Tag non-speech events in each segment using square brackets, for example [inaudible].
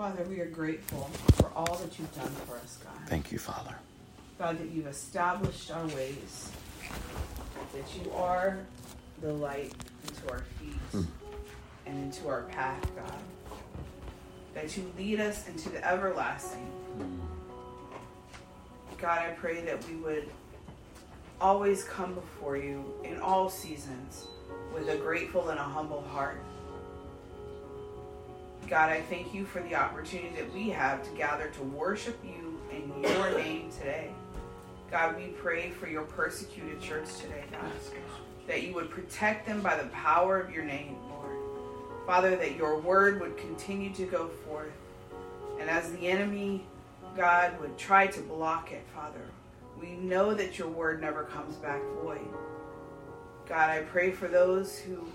Father, we are grateful for all that you've done for us, God. Thank you, Father. God, that you've established our ways, that you are the light into our feet mm. and into our path, God. That you lead us into the everlasting. Mm. God, I pray that we would always come before you in all seasons with a grateful and a humble heart. God, I thank you for the opportunity that we have to gather to worship you in your name today. God, we pray for your persecuted church today, God, that you would protect them by the power of your name, Lord. Father, that your word would continue to go forth. And as the enemy, God, would try to block it, Father, we know that your word never comes back void. God, I pray for those who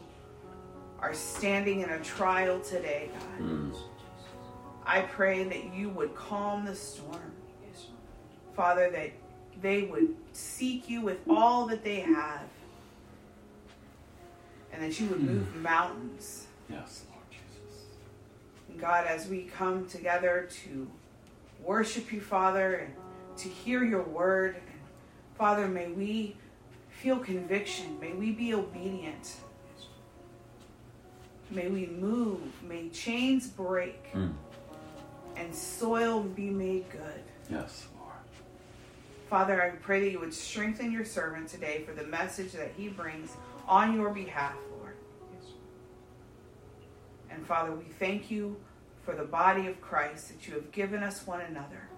are standing in a trial today, God. Mm. I pray that you would calm the storm. Father, that they would seek you with all that they have. And that you would mm. move mountains. Yes, Lord Jesus. And God, as we come together to worship you, Father, and to hear your word, and Father, may we feel conviction. May we be obedient. May we move. May chains break. Mm. And soil be made good. Yes, Lord. Father, I pray that you would strengthen your servant today for the message that he brings on your behalf, Lord. Yes. And Father, we thank you for the body of Christ that you have given us one another,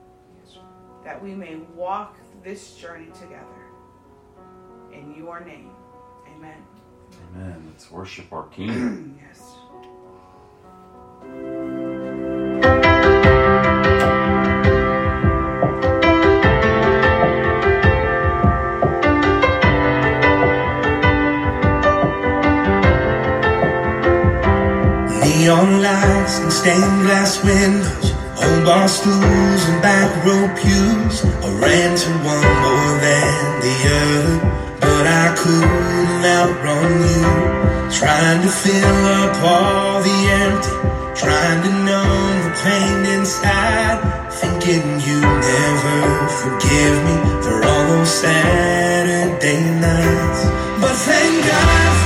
yes. that we may walk this journey together. In your name, amen. Amen. Let's worship our King. [clears throat] yes. Neon lights and stained glass windows, old bar stools and back row pews. I ran to one more than the other, couldn't outrun you. Trying to fill up all the empty Trying to numb the pain inside Thinking you never forgive me For all those Saturday nights But thank God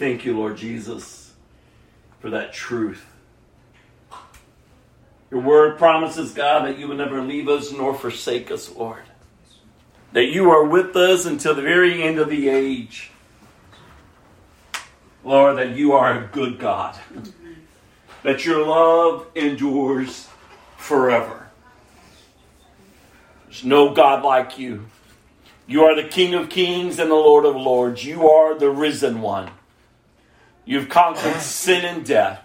thank you, Lord Jesus, for that truth. Your word promises, God, that you will never leave us nor forsake us, Lord. That you are with us until the very end of the age. Lord, that you are a good God. That your love endures forever. There's no God like you. You are the King of kings and the Lord of lords. You are the risen one. You've conquered sin and death.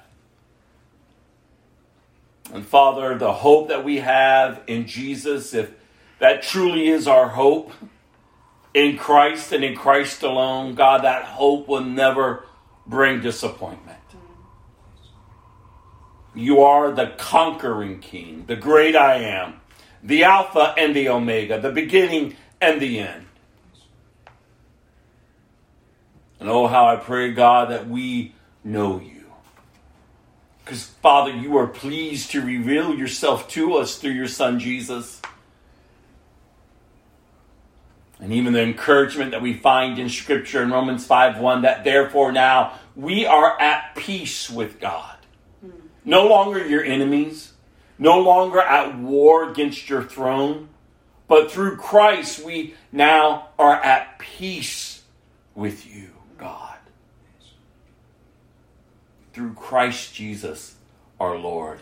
And Father, the hope that we have in Jesus, if that truly is our hope in Christ and in Christ alone, God, that hope will never bring disappointment. You are the conquering King, the great I am, the Alpha and the Omega, the beginning and the end. And oh, how I pray, God, that we know you. Because, Father, you are pleased to reveal yourself to us through your Son, Jesus. And even the encouragement that we find in Scripture in Romans 5 1 that therefore now we are at peace with God. No longer your enemies, no longer at war against your throne, but through Christ we now are at peace with you, God through Christ Jesus our Lord.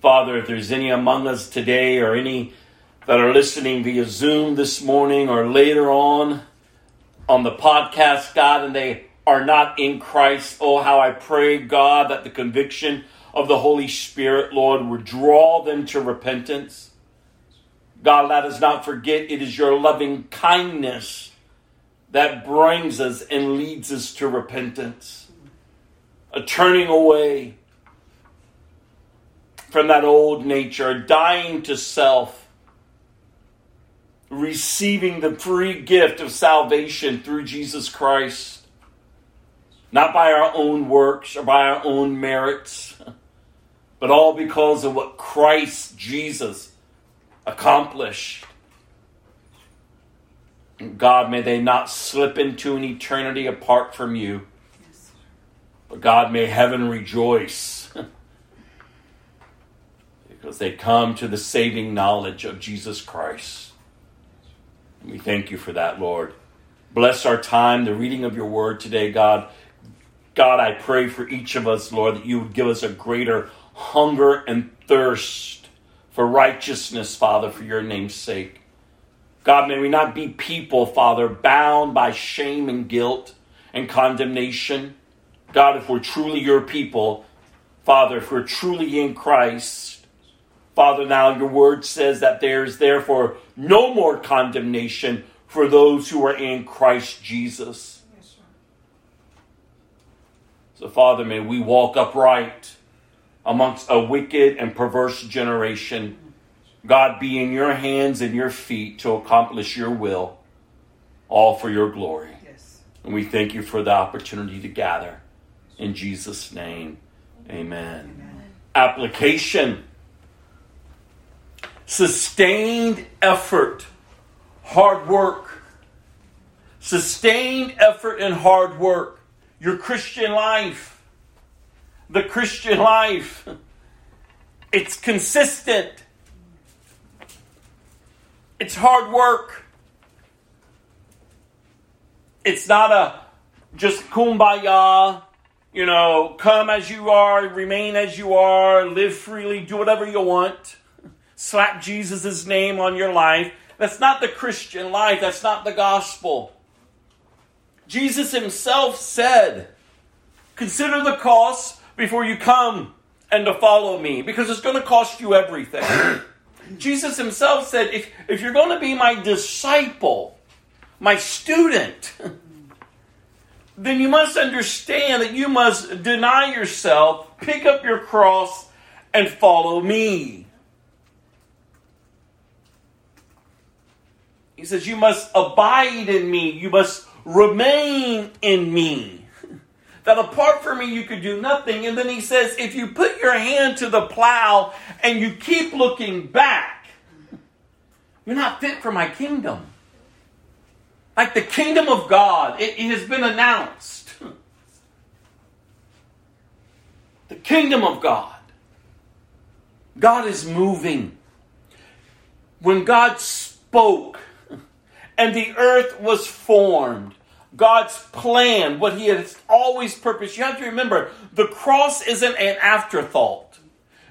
Father, if there's any among us today or any that are listening via Zoom this morning or later on on the podcast, God, and they are not in Christ, oh, how I pray, God, that the conviction of the Holy Spirit, Lord, would draw them to repentance. God, let us not forget it is your loving kindness that brings us and leads us to repentance a turning away from that old nature, dying to self, receiving the free gift of salvation through Jesus Christ, not by our own works or by our own merits, [laughs] but all because of what Christ Jesus accomplished. God, may they not slip into an eternity apart from you. But God, may heaven rejoice [laughs] because they come to the saving knowledge of Jesus Christ. And we thank you for that, Lord. Bless our time, the reading of your word today, God. God, I pray for each of us, Lord, that you would give us a greater hunger and thirst for righteousness, Father, for your name's sake. God, may we not be people, Father, bound by shame and guilt and condemnation. God, if we're truly your people, Father, if we're truly in Christ, Father, now your word says that there's therefore no more condemnation for those who are in Christ Jesus. so, Father, may we walk upright amongst a wicked and perverse generation. God, be in your hands and your feet to accomplish your will, all for your glory. Yes. And we thank you for the opportunity to gather. In Jesus' name, amen. amen. Application sustained effort, hard work. Sustained effort and hard work. Your Christian life. The Christian life. It's consistent. It's hard work. It's not a just kumbaya you know, come as you are, remain as you are, live freely, do whatever you want, slap Jesus' name on your life. That's not the Christian life. That's not the gospel. Jesus himself said, Consider the cost before you come and to follow me, because it's going to cost you everything. [clears throat] Jesus himself said, if, if you're going to be my disciple, my student, [laughs] then you must understand that you must deny yourself, pick up your cross, and follow me. He says, You must abide in me, you must remain in me. [laughs] That apart from me, you could do nothing. And then he says, If you put your hand to the plow and you keep looking back, you're not fit for my kingdom. Like the kingdom of God, it, it has been announced. [laughs] the kingdom of God. God is moving. When God spoke and the earth was formed, God's plan, what He has always purposed. You have to remember, the cross isn't an afterthought.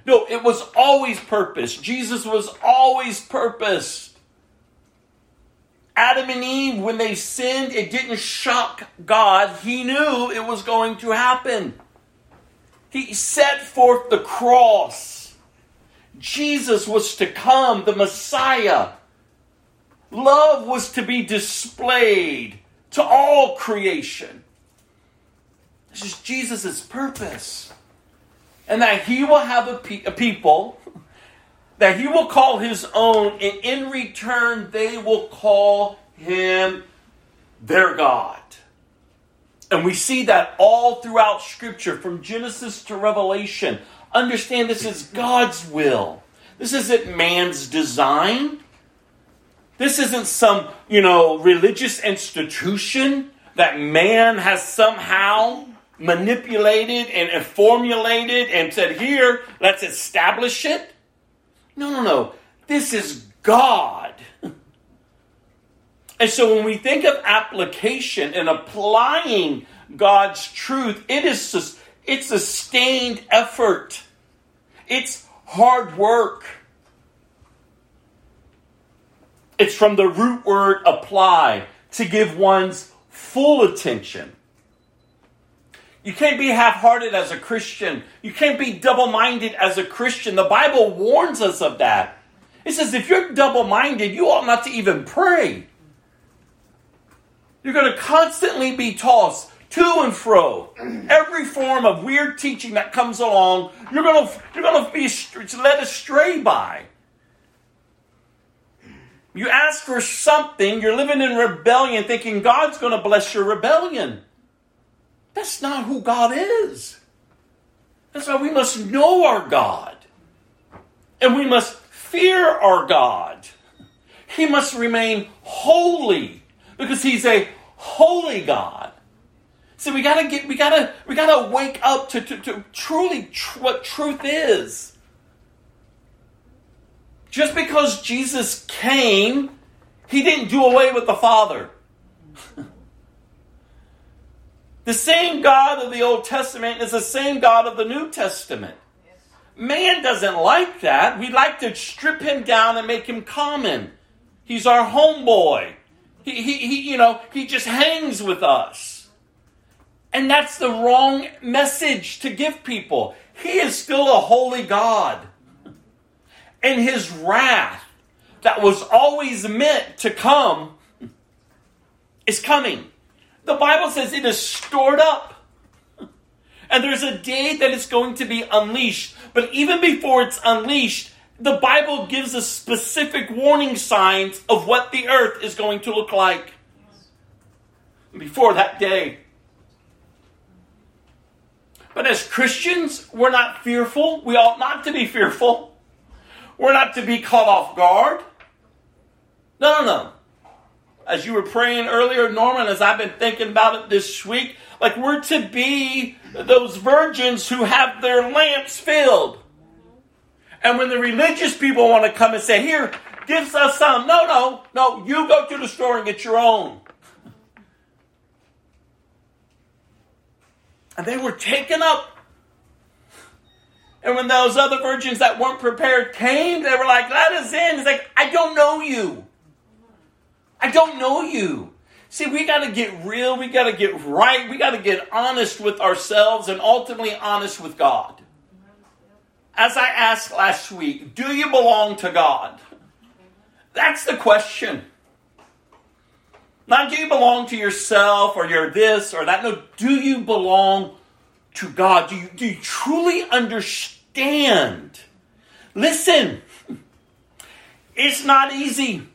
No, it was always purpose. Jesus was always purpose. Adam and Eve, when they sinned, it didn't shock God. He knew it was going to happen. He set forth the cross. Jesus was to come, the Messiah. Love was to be displayed to all creation. This is Jesus' purpose. And that he will have a, pe- a people that he will call his own, and in return, they will call him their God. And we see that all throughout Scripture, from Genesis to Revelation. Understand this is God's will. This isn't man's design. This isn't some, you know, religious institution that man has somehow manipulated and formulated and said, here, let's establish it. No, no, no. This is God. And so when we think of application and applying God's truth, it is it's sustained effort. It's hard work. It's from the root word apply, to give one's full attention. You can't be half hearted as a Christian. You can't be double minded as a Christian. The Bible warns us of that. It says if you're double minded, you ought not to even pray. You're going to constantly be tossed to and fro. [clears throat] Every form of weird teaching that comes along, you're going to, you're going to be led astray by. You ask for something, you're living in rebellion, thinking God's going to bless your rebellion. That's not who God is. That's why we must know our God. And we must fear our God. He must remain holy because he's a holy God. See, we gotta get, we gotta, we gotta wake up to, to, to truly tr- what truth is. Just because Jesus came, he didn't do away with the Father. [laughs] the same God of the Old Testament is the same God of the New Testament. Man doesn't like that. We like to strip him down and make him common. He's our homeboy. He, he, he, you know, he just hangs with us. And that's the wrong message to give people. He is still a holy God and his wrath that was always meant to come is coming. The Bible says it is stored up. And there's a day that it's going to be unleashed. But even before it's unleashed, the Bible gives us specific warning signs of what the earth is going to look like before that day. But as Christians, we're not fearful. We ought not to be fearful. We're not to be caught off guard. No, no, no. As you were praying earlier, Norman, as I've been thinking about it this week, like we're to be those virgins who have their lamps filled. And when the religious people want to come and say, Here, give us some. No, no, no, you go to the store and get your own. And they were taken up and when those other virgins that weren't prepared came, they were like, let us in. He's like, I don't know you. I don't know you. See, we got to get real. We got to get right. We got to get honest with ourselves and ultimately honest with God. As I asked last week, do you belong to God? That's the question. Not do you belong to yourself or you're this or that. No, do you belong to God? Do you, do you truly understand? Listen, it's not easy.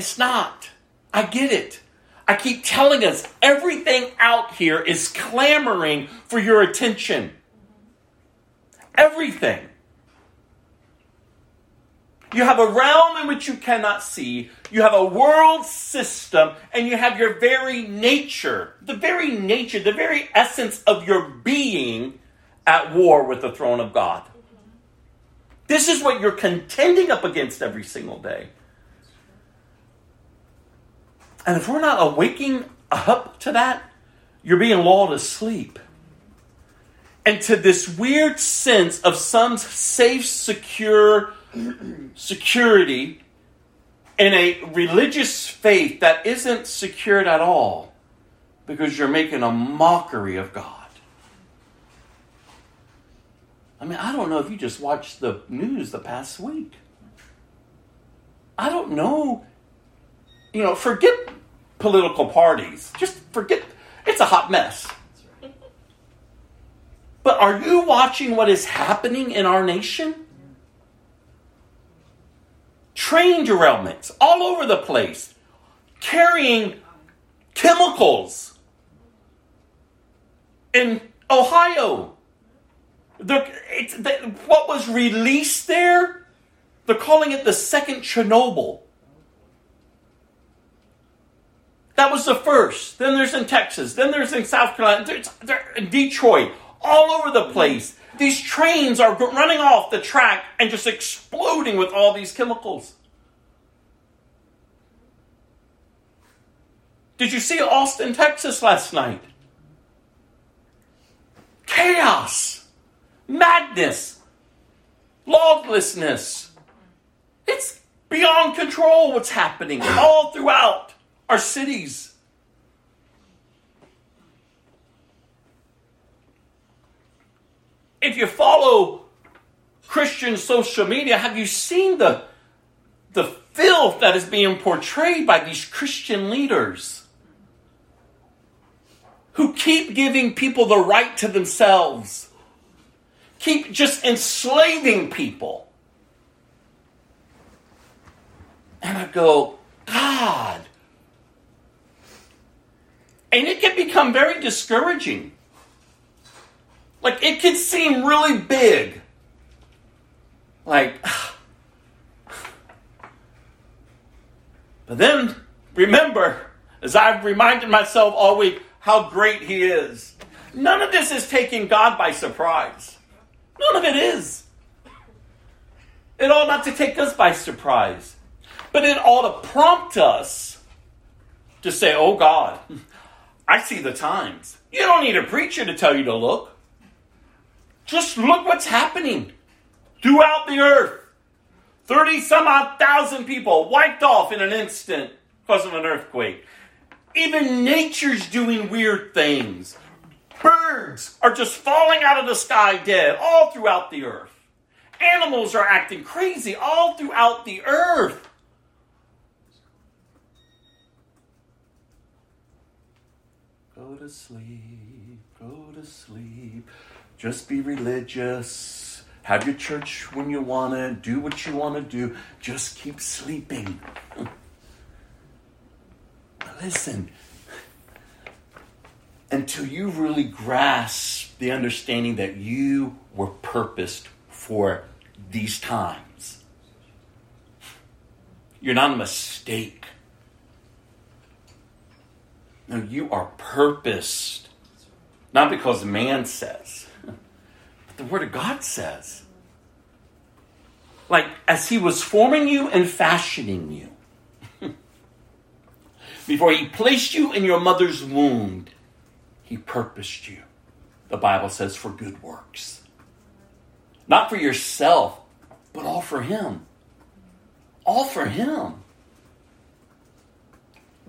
It's not. I get it. I keep telling us everything out here is clamoring for your attention. Everything. You have a realm in which you cannot see. You have a world system, and you have your very nature, the very nature, the very essence of your being at war with the throne of God. This is what you're contending up against every single day. And if we're not awaking up to that, you're being lulled asleep. And to this weird sense of some safe, secure security in a religious faith that isn't secured at all because you're making a mockery of God. I mean, I don't know if you just watched the news the past week. I don't know. You know, forget political parties. Just forget. It's a hot mess. But are you watching what is happening in our nation? Train derailments all over the place, carrying chemicals in Ohio the, the, what was released there, they're calling it the second Chernobyl. That was the first. Then there's in Texas. Then there's in South Carolina. There's, there's in Detroit. All over the place. These trains are running off the track and just exploding with all these chemicals. Did you see Austin, Texas last night? Chaos madness, lawlessness. It's beyond control what's happening all throughout our cities. If you follow Christian social media, have you seen the, the filth that is being portrayed by these Christian leaders who keep giving people the right to themselves? keep just enslaving people. And I go, God. And it can become very discouraging. Like, it can seem really big. Like, [sighs] but then remember, as I've reminded myself all week, how great He is. None of this is taking God by surprise. None of it is. It ought not to take us by surprise, but it ought to prompt us to say, Oh God, [laughs] I see the times. You don't need a preacher to tell you to look. Just look what's happening throughout the earth. 30 some odd thousand people wiped off in an instant because of an earthquake. Even nature's doing weird things. Birds are just falling out of the sky dead all throughout the earth. Animals are acting crazy all throughout the earth. Go to sleep, go to sleep. Just be religious. Have your church when you want to. Do what you want to do. Just keep sleeping. [laughs] Listen, until you really grasp the understanding that you were purposed for these times. You're not a mistake. No, you are purposed. Not because man says, [laughs] but the Word of God says. Like, as He was forming you and fashioning you, [laughs] before He placed you in your mother's womb, he purposed you, the Bible says, for good works. Not for yourself, but all for Him. All for Him.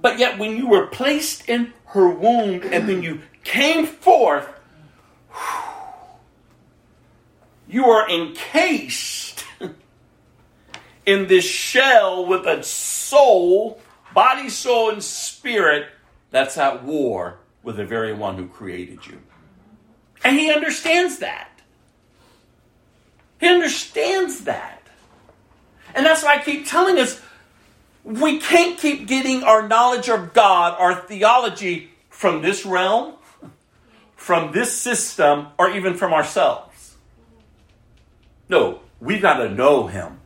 But yet, when you were placed in her womb and then you came forth, you are encased in this shell with a soul, body, soul, and spirit that's at war with the very one who created you. And he understands that. He understands that. And that's why I keep telling us we can't keep getting our knowledge of God, our theology, from this realm, from this system, or even from ourselves. No, we've got to know Him.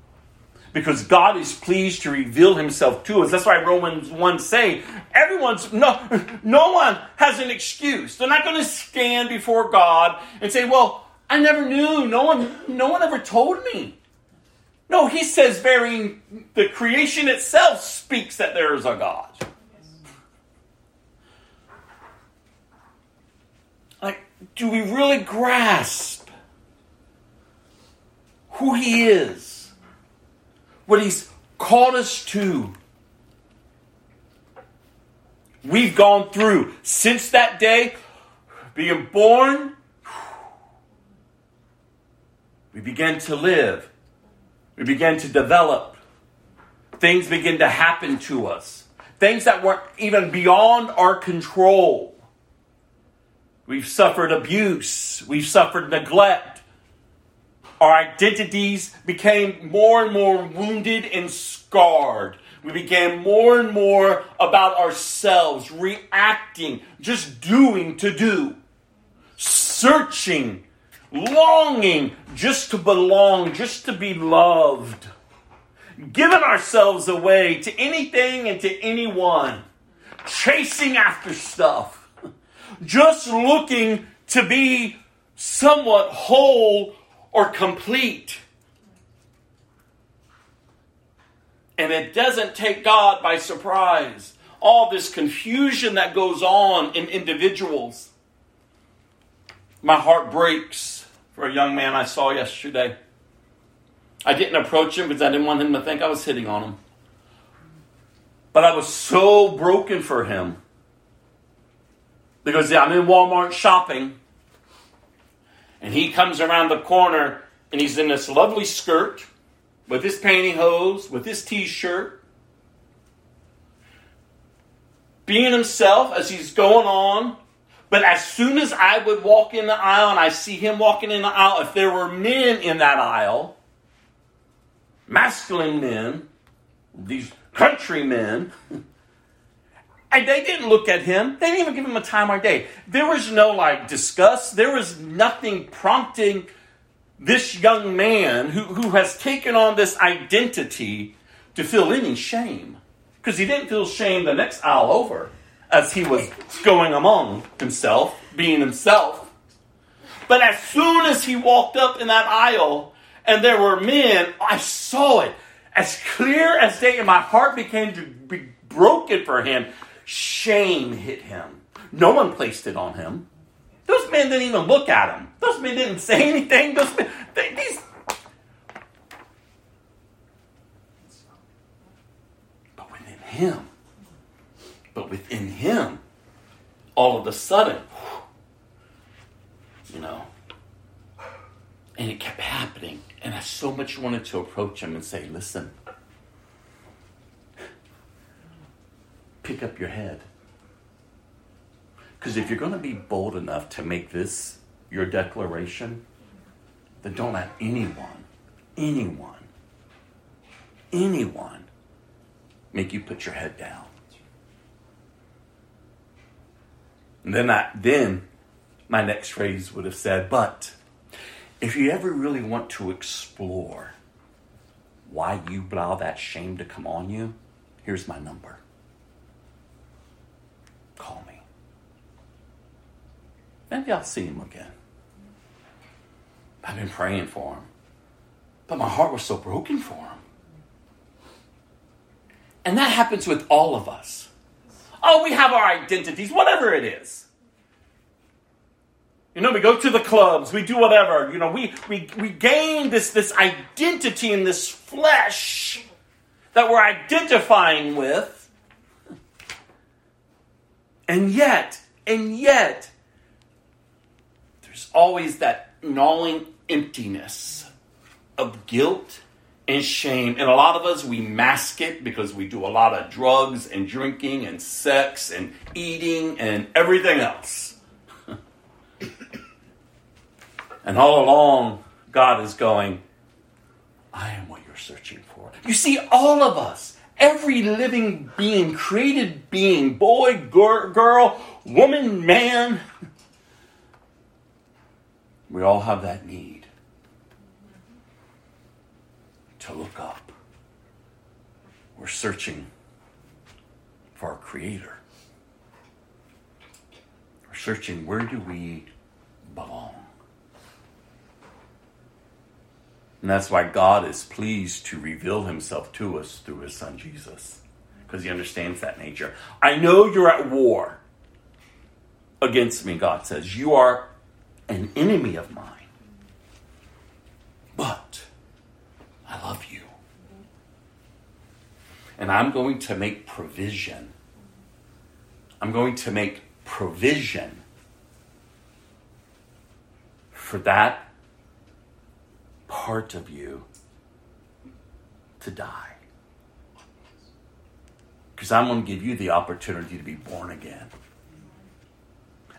because God is pleased to reveal himself to us. That's why Romans 1 say, everyone's, no, no one has an excuse. They're not going to stand before God and say, well, I never knew. No one, no one ever told me. No, he says, very, the creation itself speaks that there is a God. Like, do we really grasp who he is? What he's called us to? We've gone through since that day, being born, we began to live we begin to develop. Things begin to happen to us. Things that weren't even beyond our control. We've suffered abuse. We've suffered neglect. Our identities became more and more wounded and scarred. We became more and more about ourselves, reacting, just doing to do, searching longing just to belong, just to be loved, giving ourselves away to anything and to anyone, chasing after stuff, just looking to be somewhat whole or complete. And it doesn't take God by surprise. All this confusion that goes on in individuals. My heart breaks for a young man I saw yesterday. I didn't approach him because I didn't want him to think I was hitting on him. But I was so broken for him. Because I'm in Walmart shopping, and he comes around the corner and he's in this lovely skirt with his pantyhose, with his t shirt, being himself as he's going on but as soon as I would walk in the aisle and I see him walking in the aisle, if there were men in that aisle, masculine men, these country men, and they didn't look at him. They didn't even give him a time or day. There was no like disgust. There was nothing prompting this young man who, who has taken on this identity to feel any shame. Because he didn't feel shame the next aisle over as he was going among himself, being himself. But as soon as he walked up in that aisle and there were men, I saw it as clear as day, and my heart became to be broken for him. Shame hit him. No one placed it on him. Those men didn't even look at him. Those men didn't say anything. Those men, they, these. But within him, but within him, all of a sudden, you know, and it kept happening. And I so much wanted to approach him and say, listen, pick up your head. Because if you're going to be bold enough to make this your declaration, then don't let anyone, anyone, anyone make you put your head down. And then I, then my next phrase would have said, but if you ever really want to explore why you allow that shame to come on you, here's my number. Call me. Maybe I'll see him again. I've been praying for him. But my heart was so broken for him. And that happens with all of us. Oh, we have our identities, whatever it is. You know, we go to the clubs, we do whatever. You know, we, we, we gain this, this identity in this flesh that we're identifying with. And yet, and yet, there's always that gnawing emptiness of guilt and shame. And a lot of us, we mask it because we do a lot of drugs and drinking and sex and eating and everything else. [laughs] and all along, God is going, I am what you're searching for. You see, all of us, every living being, created being, boy, girl, woman, man, [laughs] we all have that need to look up we're searching for our Creator. We're searching where do we belong? And that's why God is pleased to reveal himself to us through his son Jesus, because he understands that nature. I know you're at war against me, God says. You are an enemy of mine. But I love you. And I'm going to make provision. I'm going to make provision for that part of you to die. Because I'm going to give you the opportunity to be born again.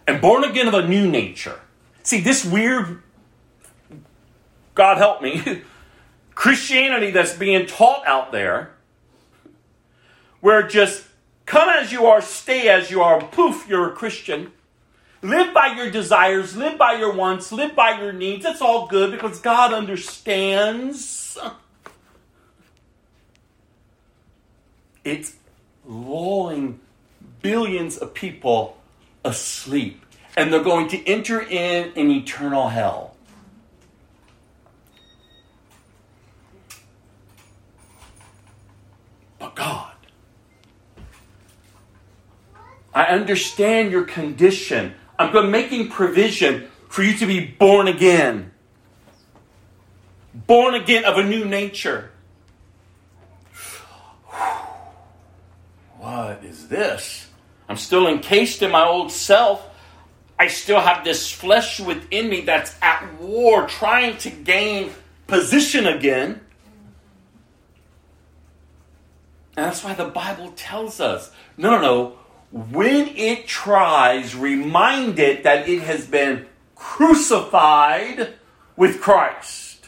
And born again of a new nature. See, this weird, God help me, [laughs] Christianity that's being taught out there, where just come as you are, stay as you are, poof, you're a Christian. Live by your desires, live by your wants, live by your needs. It's all good because God understands. It's lulling billions of people asleep, and they're going to enter in an eternal hell. But God, I understand your condition. I'm making provision for you to be born again. Born again of a new nature. What is this? I'm still encased in my old self. I still have this flesh within me that's at war, trying to gain position again. And that's why the Bible tells us no, no, no when it tries, remind it that it has been crucified with Christ.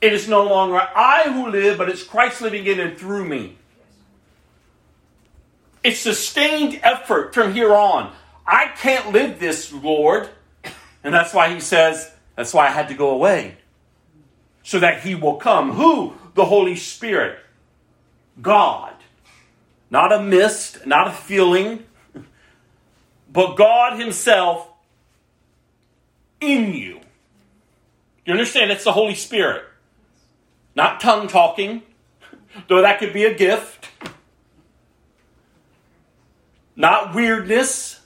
It is no longer I who live, but it's Christ living in and through me. It's sustained effort from here on. I can't live this, Lord. And that's why he says, that's why I had to go away. So that he will come. Who? The Holy Spirit. God not a mist, not a feeling, but God Himself in you. You understand? It's the Holy Spirit. Not tongue talking, [laughs] though that could be a gift. Not weirdness,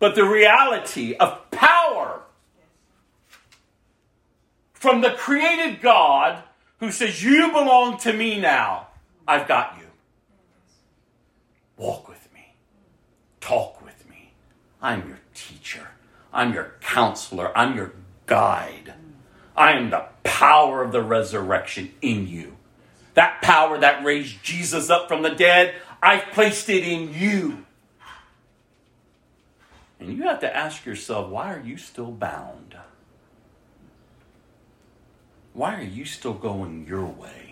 but the reality of power from the created God who says, You belong to me now. I've got you. Walk with me. Talk with me. I'm your teacher. I'm your counselor. I'm your guide. I am the power of the resurrection in you. That power that raised Jesus up from the dead, I've placed it in you. And you have to ask yourself, why are you still bound? Why are you still going your way?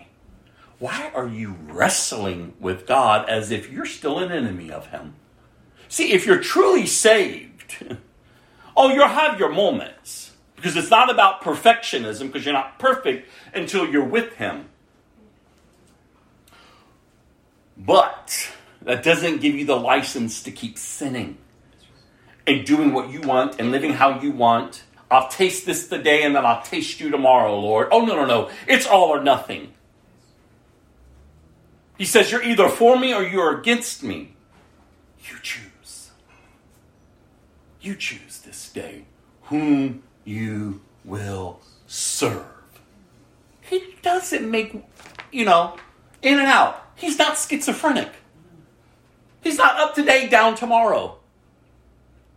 Why are you wrestling with God as if you're still an enemy of Him? See, if you're truly saved, [laughs] oh, you'll have your moments because it's not about perfectionism because you're not perfect until you're with Him. But that doesn't give you the license to keep sinning and doing what you want and living how you want. I'll taste this today and then I'll taste you tomorrow, Lord. Oh, no, no, no. It's all or nothing. He says, You're either for me or you're against me. You choose. You choose this day whom you will serve. He doesn't make, you know, in and out. He's not schizophrenic. He's not up today, down tomorrow.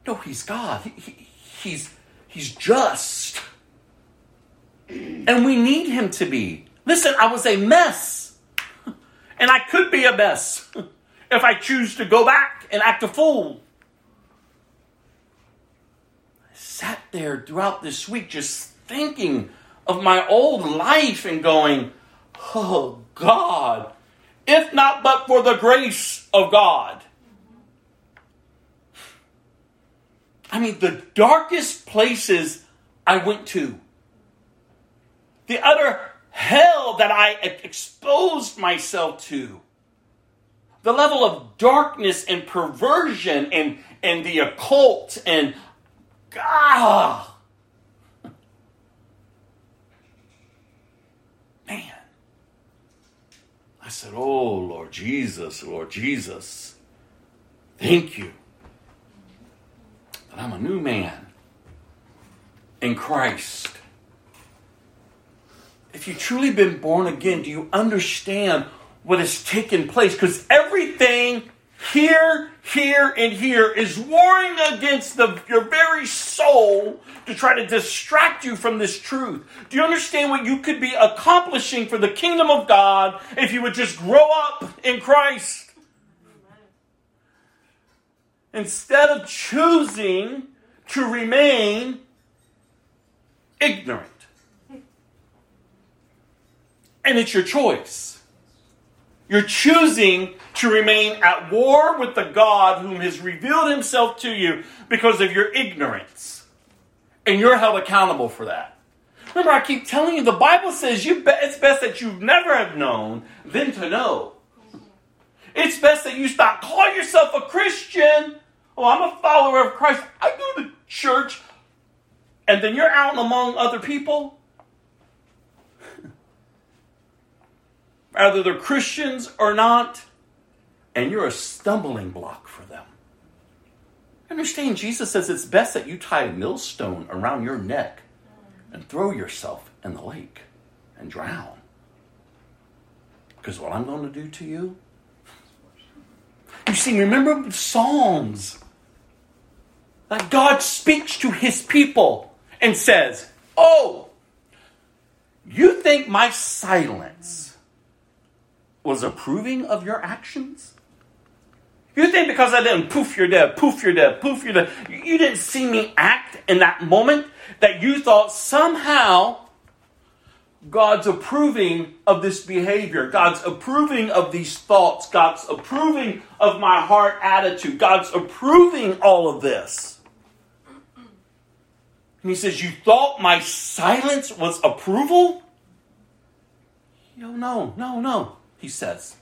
No, he's God. He, he, he's, he's just. And we need him to be. Listen, I was a mess. And I could be a mess [laughs] if I choose to go back and act a fool. I sat there throughout this week just thinking of my old life and going, oh God, if not but for the grace of God. I mean, the darkest places I went to, the utter hell that I exposed myself to. The level of darkness and perversion and, and the occult and God. Man. I said, Oh, Lord Jesus, Lord Jesus, thank you that I'm a new man in Christ. If you've truly been born again, do you understand what has taken place? Because everything here, here, and here is warring against the, your very soul to try to distract you from this truth. Do you understand what you could be accomplishing for the kingdom of God if you would just grow up in Christ? Instead of choosing to remain ignorant. And it's your choice. You're choosing to remain at war with the God whom has revealed himself to you because of your ignorance. And you're held accountable for that. Remember, I keep telling you, the Bible says you be- it's best that you never have known than to know. It's best that you stop calling yourself a Christian. Oh, I'm a follower of Christ. I go to church. And then you're out among other people. Either they're Christians or not and you're a stumbling block for them. Understand, Jesus says it's best that you tie a millstone around your neck and throw yourself in the lake and drown. Because what I'm going to do to you? You see, remember Psalms. That God speaks to his people and says, Oh, you think my silence was approving of your actions? You think because I didn't poof, you're dead, poof, you're dead, poof, you're dead. You didn't see me act in that moment that you thought somehow God's approving of this behavior. God's approving of these thoughts. God's approving of my heart attitude. God's approving all of this. And he says, You thought my silence was approval? No, no, no, no, he says.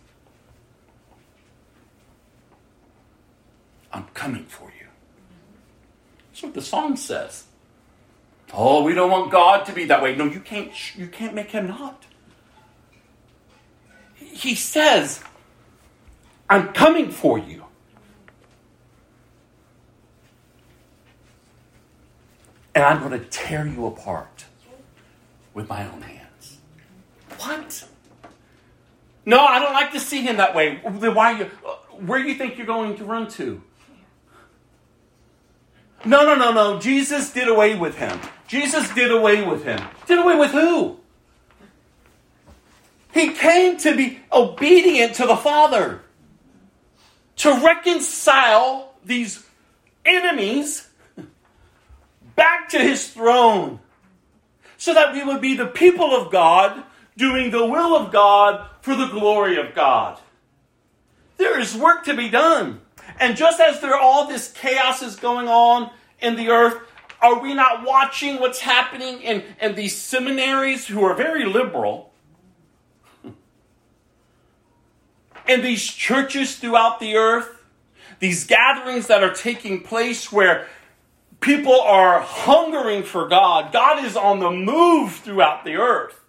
I'm coming for you. That's what the song says. Oh, we don't want God to be that way. No, you can't you can't make him not. He says, I'm coming for you. And I'm going to tear you apart with my own hands. What? No, I don't like to see him that way. Why you where do you think you're going to run to? No, no, no, no. Jesus did away with him. Jesus did away with him. Did away with who? He came to be obedient to the Father, to reconcile these enemies back to his throne, so that we would be the people of God, doing the will of God for the glory of God. There is work to be done. And just as there all this chaos is going on in the earth, are we not watching what's happening in, in these seminaries who are very liberal? [laughs] And these churches throughout the earth, these gatherings that are taking place where people are hungering for God. God is on the move throughout the earth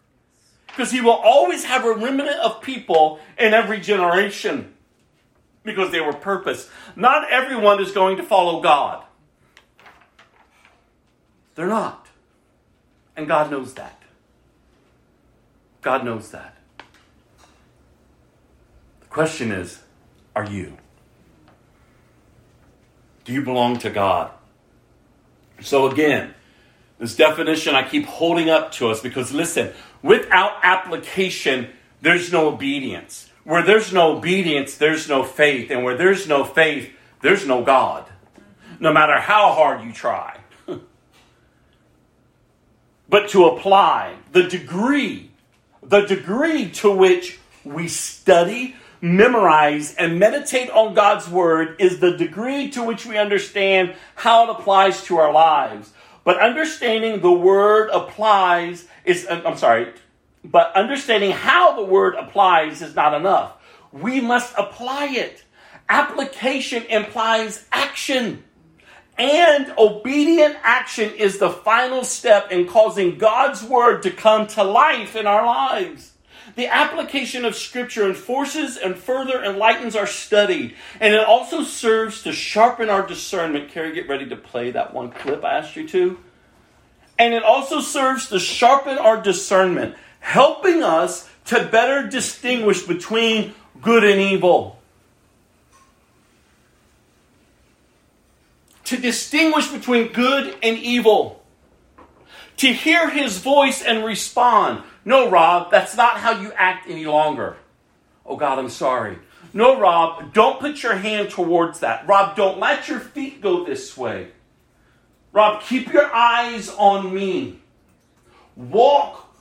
because He will always have a remnant of people in every generation because they were purpose. Not everyone is going to follow God. They're not. And God knows that. God knows that. The question is are you? Do you belong to God? So, again, this definition I keep holding up to us because listen, without application, there's no obedience. Where there's no obedience, there's no faith. And where there's no faith, there's no God. No matter how hard you try. [laughs] but to apply the degree, the degree to which we study, memorize, and meditate on God's Word is the degree to which we understand how it applies to our lives. But understanding the Word applies is, uh, I'm sorry, but understanding how the word applies is not enough. We must apply it. Application implies action. And obedient action is the final step in causing God's word to come to life in our lives. The application of Scripture enforces and further enlightens our study, and it also serves to sharpen our discernment. Carrie, get ready to play that one clip I asked you to. And it also serves to sharpen our discernment, helping us to better distinguish between good and evil. To distinguish between good and evil. To hear his voice and respond. No, Rob, that's not how you act any longer. Oh, God, I'm sorry. No, Rob, don't put your hand towards that. Rob, don't let your feet go this way. Rob, keep your eyes on me. Walk,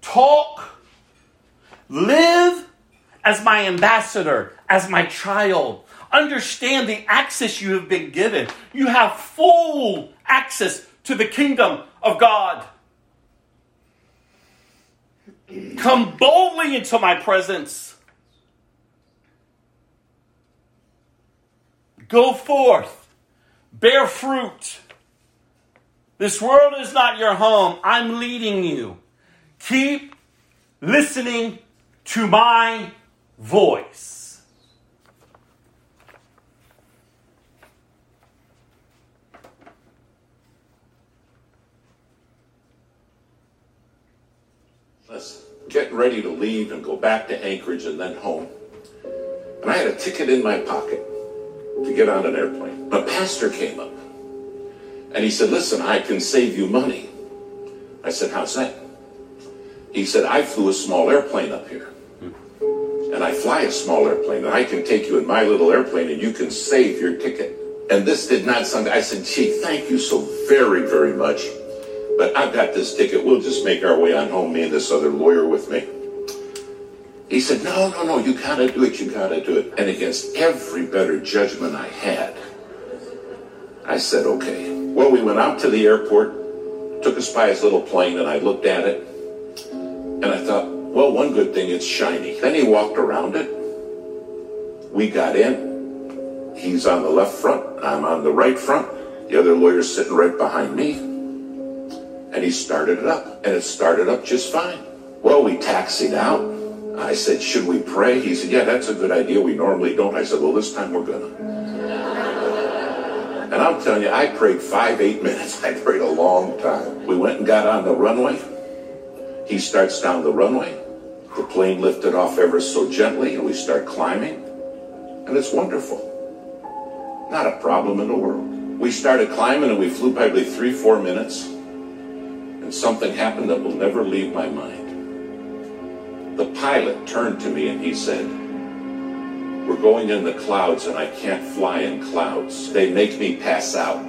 talk, live as my ambassador, as my child. Understand the access you have been given. You have full access to the kingdom of God. Come boldly into my presence. Go forth, bear fruit. This world is not your home. I'm leading you. Keep listening to my voice. Listen, getting ready to leave and go back to Anchorage and then home. And I had a ticket in my pocket to get on an airplane. A pastor came up and he said, Listen, I can save you money. I said, How's that? He said, I flew a small airplane up here. And I fly a small airplane, and I can take you in my little airplane and you can save your ticket. And this did not sound, I said, Gee, thank you so very, very much. But I've got this ticket. We'll just make our way on home, me and this other lawyer with me. He said, No, no, no, you gotta do it, you gotta do it. And against every better judgment I had, I said, Okay. Well, we went out to the airport, took us by his little plane, and I looked at it, and I thought, well, one good thing, it's shiny. Then he walked around it. We got in. He's on the left front. I'm on the right front. The other lawyer's sitting right behind me. And he started it up. And it started up just fine. Well, we taxied out. I said, should we pray? He said, yeah, that's a good idea. We normally don't. I said, well, this time we're going to. And I'm telling you, I prayed five, eight minutes. [laughs] I prayed a long time. We went and got on the runway. He starts down the runway. The plane lifted off ever so gently, and we start climbing. And it's wonderful. Not a problem in the world. We started climbing, and we flew probably three, four minutes. And something happened that will never leave my mind. The pilot turned to me and he said, We're going in the clouds, and I can't fly in clouds. They make me pass out.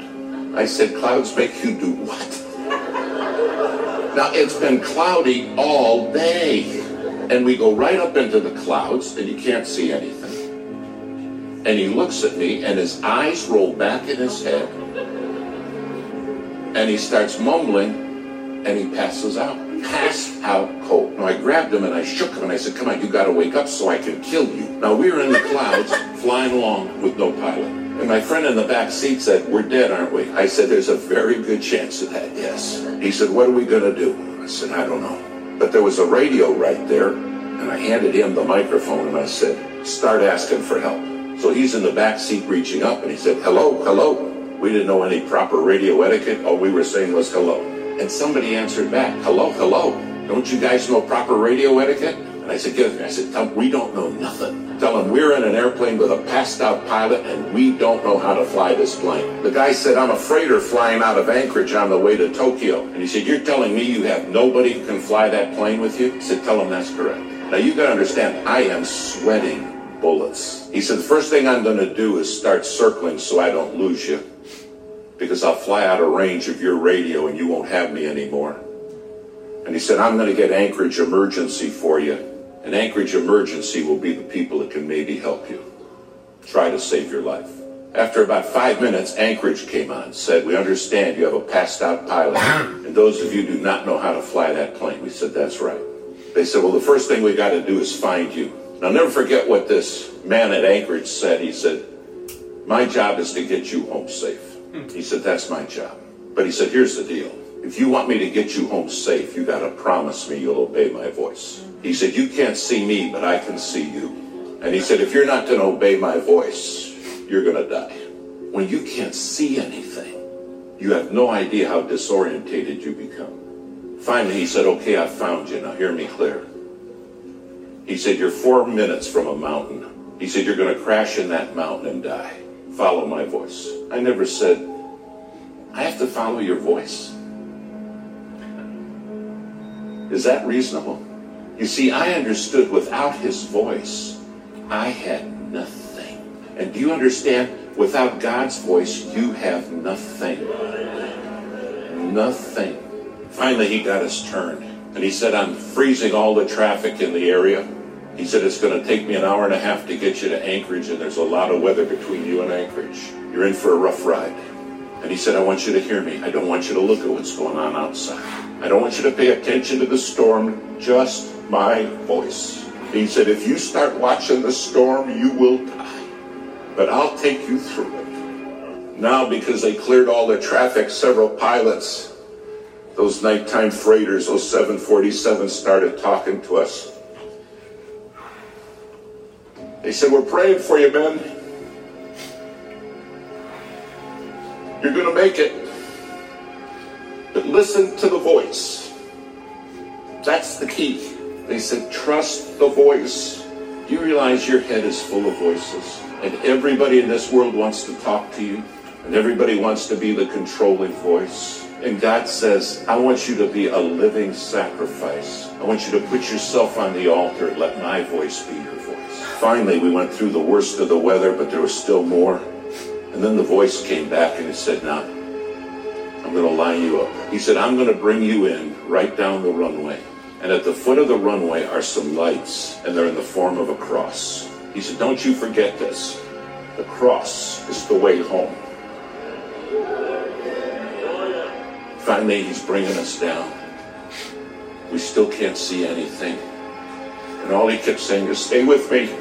I said, Clouds make you do what? [laughs] Now, it's been cloudy all day. And we go right up into the clouds, and you can't see anything. And he looks at me, and his eyes roll back in his head. And he starts mumbling, and he passes out. Pass out cold. Now, I grabbed him, and I shook him, and I said, Come on, you got to wake up so I can kill you. Now, we were in the clouds, flying along with no pilot. And my friend in the back seat said, We're dead, aren't we? I said, There's a very good chance of that, yes. He said, What are we to do? I said, I don't know. But there was a radio right there, and I handed him the microphone and I said, Start asking for help. So he's in the back seat reaching up, and he said, Hello, hello. We didn't know any proper radio etiquette. All we were saying was hello. And somebody answered back, Hello, hello. Don't you guys know proper radio etiquette? And I said, it. I said, 'em we don't know nothing. Tell them we're in an airplane with a passed out pilot and we don't know how to fly this plane. The guy said, I'm a freighter flying out of Anchorage on the way to Tokyo. And he said, You're telling me you have nobody who can fly that plane with you? I said, Tell him that's correct. Now you gotta understand, I am sweating bullets. He said, The first thing I'm gonna do is start circling so I don't lose you. Because I'll fly out of range of your radio and you won't have me anymore. And he said, I'm going to get Anchorage Emergency for you. And Anchorage Emergency will be the people that can maybe help you. Try to save your life. After about five minutes, Anchorage came on, said, We understand you have a passed out pilot, and those of you do not know how to fly that plane. We said, That's right. They said, Well, the first thing we got to do is find you. And I'll never forget what this man at Anchorage said. He said, My job is to get you home safe. Hmm. He said, That's my job. But he said, Here's the deal. If you want me to get you home safe, you got to promise me you'll obey my voice. He said, You can't see me, but I can see you. And he said, If you're not going to obey my voice, you're going to die. When you can't see anything, you have no idea how disorientated you become. Finally, he said, Okay, I found you. Now hear me clear. He said, You're four minutes from a mountain. He said, You're going to crash in that mountain and die. Follow my voice. I never said, I have to follow your voice. Is that reasonable? You see, I understood without his voice, I had nothing. And do you understand? Without God's voice, you have nothing. Nothing. Finally, he got us turned. And he said, I'm freezing all the traffic in the area. He said, It's going to take me an hour and a half to get you to Anchorage, and there's a lot of weather between you and Anchorage. You're in for a rough ride. And he said, I want you to hear me. I don't want you to look at what's going on outside. I don't want you to pay attention to the storm, just my voice. He said, If you start watching the storm, you will die. But I'll take you through it. Now, because they cleared all the traffic, several pilots, those nighttime freighters, those 747s, started talking to us. They said, We're praying for you, men. You're going to make it. But listen to the voice. That's the key. They said, Trust the voice. Do you realize your head is full of voices? And everybody in this world wants to talk to you. And everybody wants to be the controlling voice. And God says, I want you to be a living sacrifice. I want you to put yourself on the altar and let my voice be your voice. Finally, we went through the worst of the weather, but there was still more. And then the voice came back and he said, Now, I'm going to line you up. He said, I'm going to bring you in right down the runway. And at the foot of the runway are some lights, and they're in the form of a cross. He said, Don't you forget this. The cross is the way home. Finally, he's bringing us down. We still can't see anything. And all he kept saying is, Stay with me.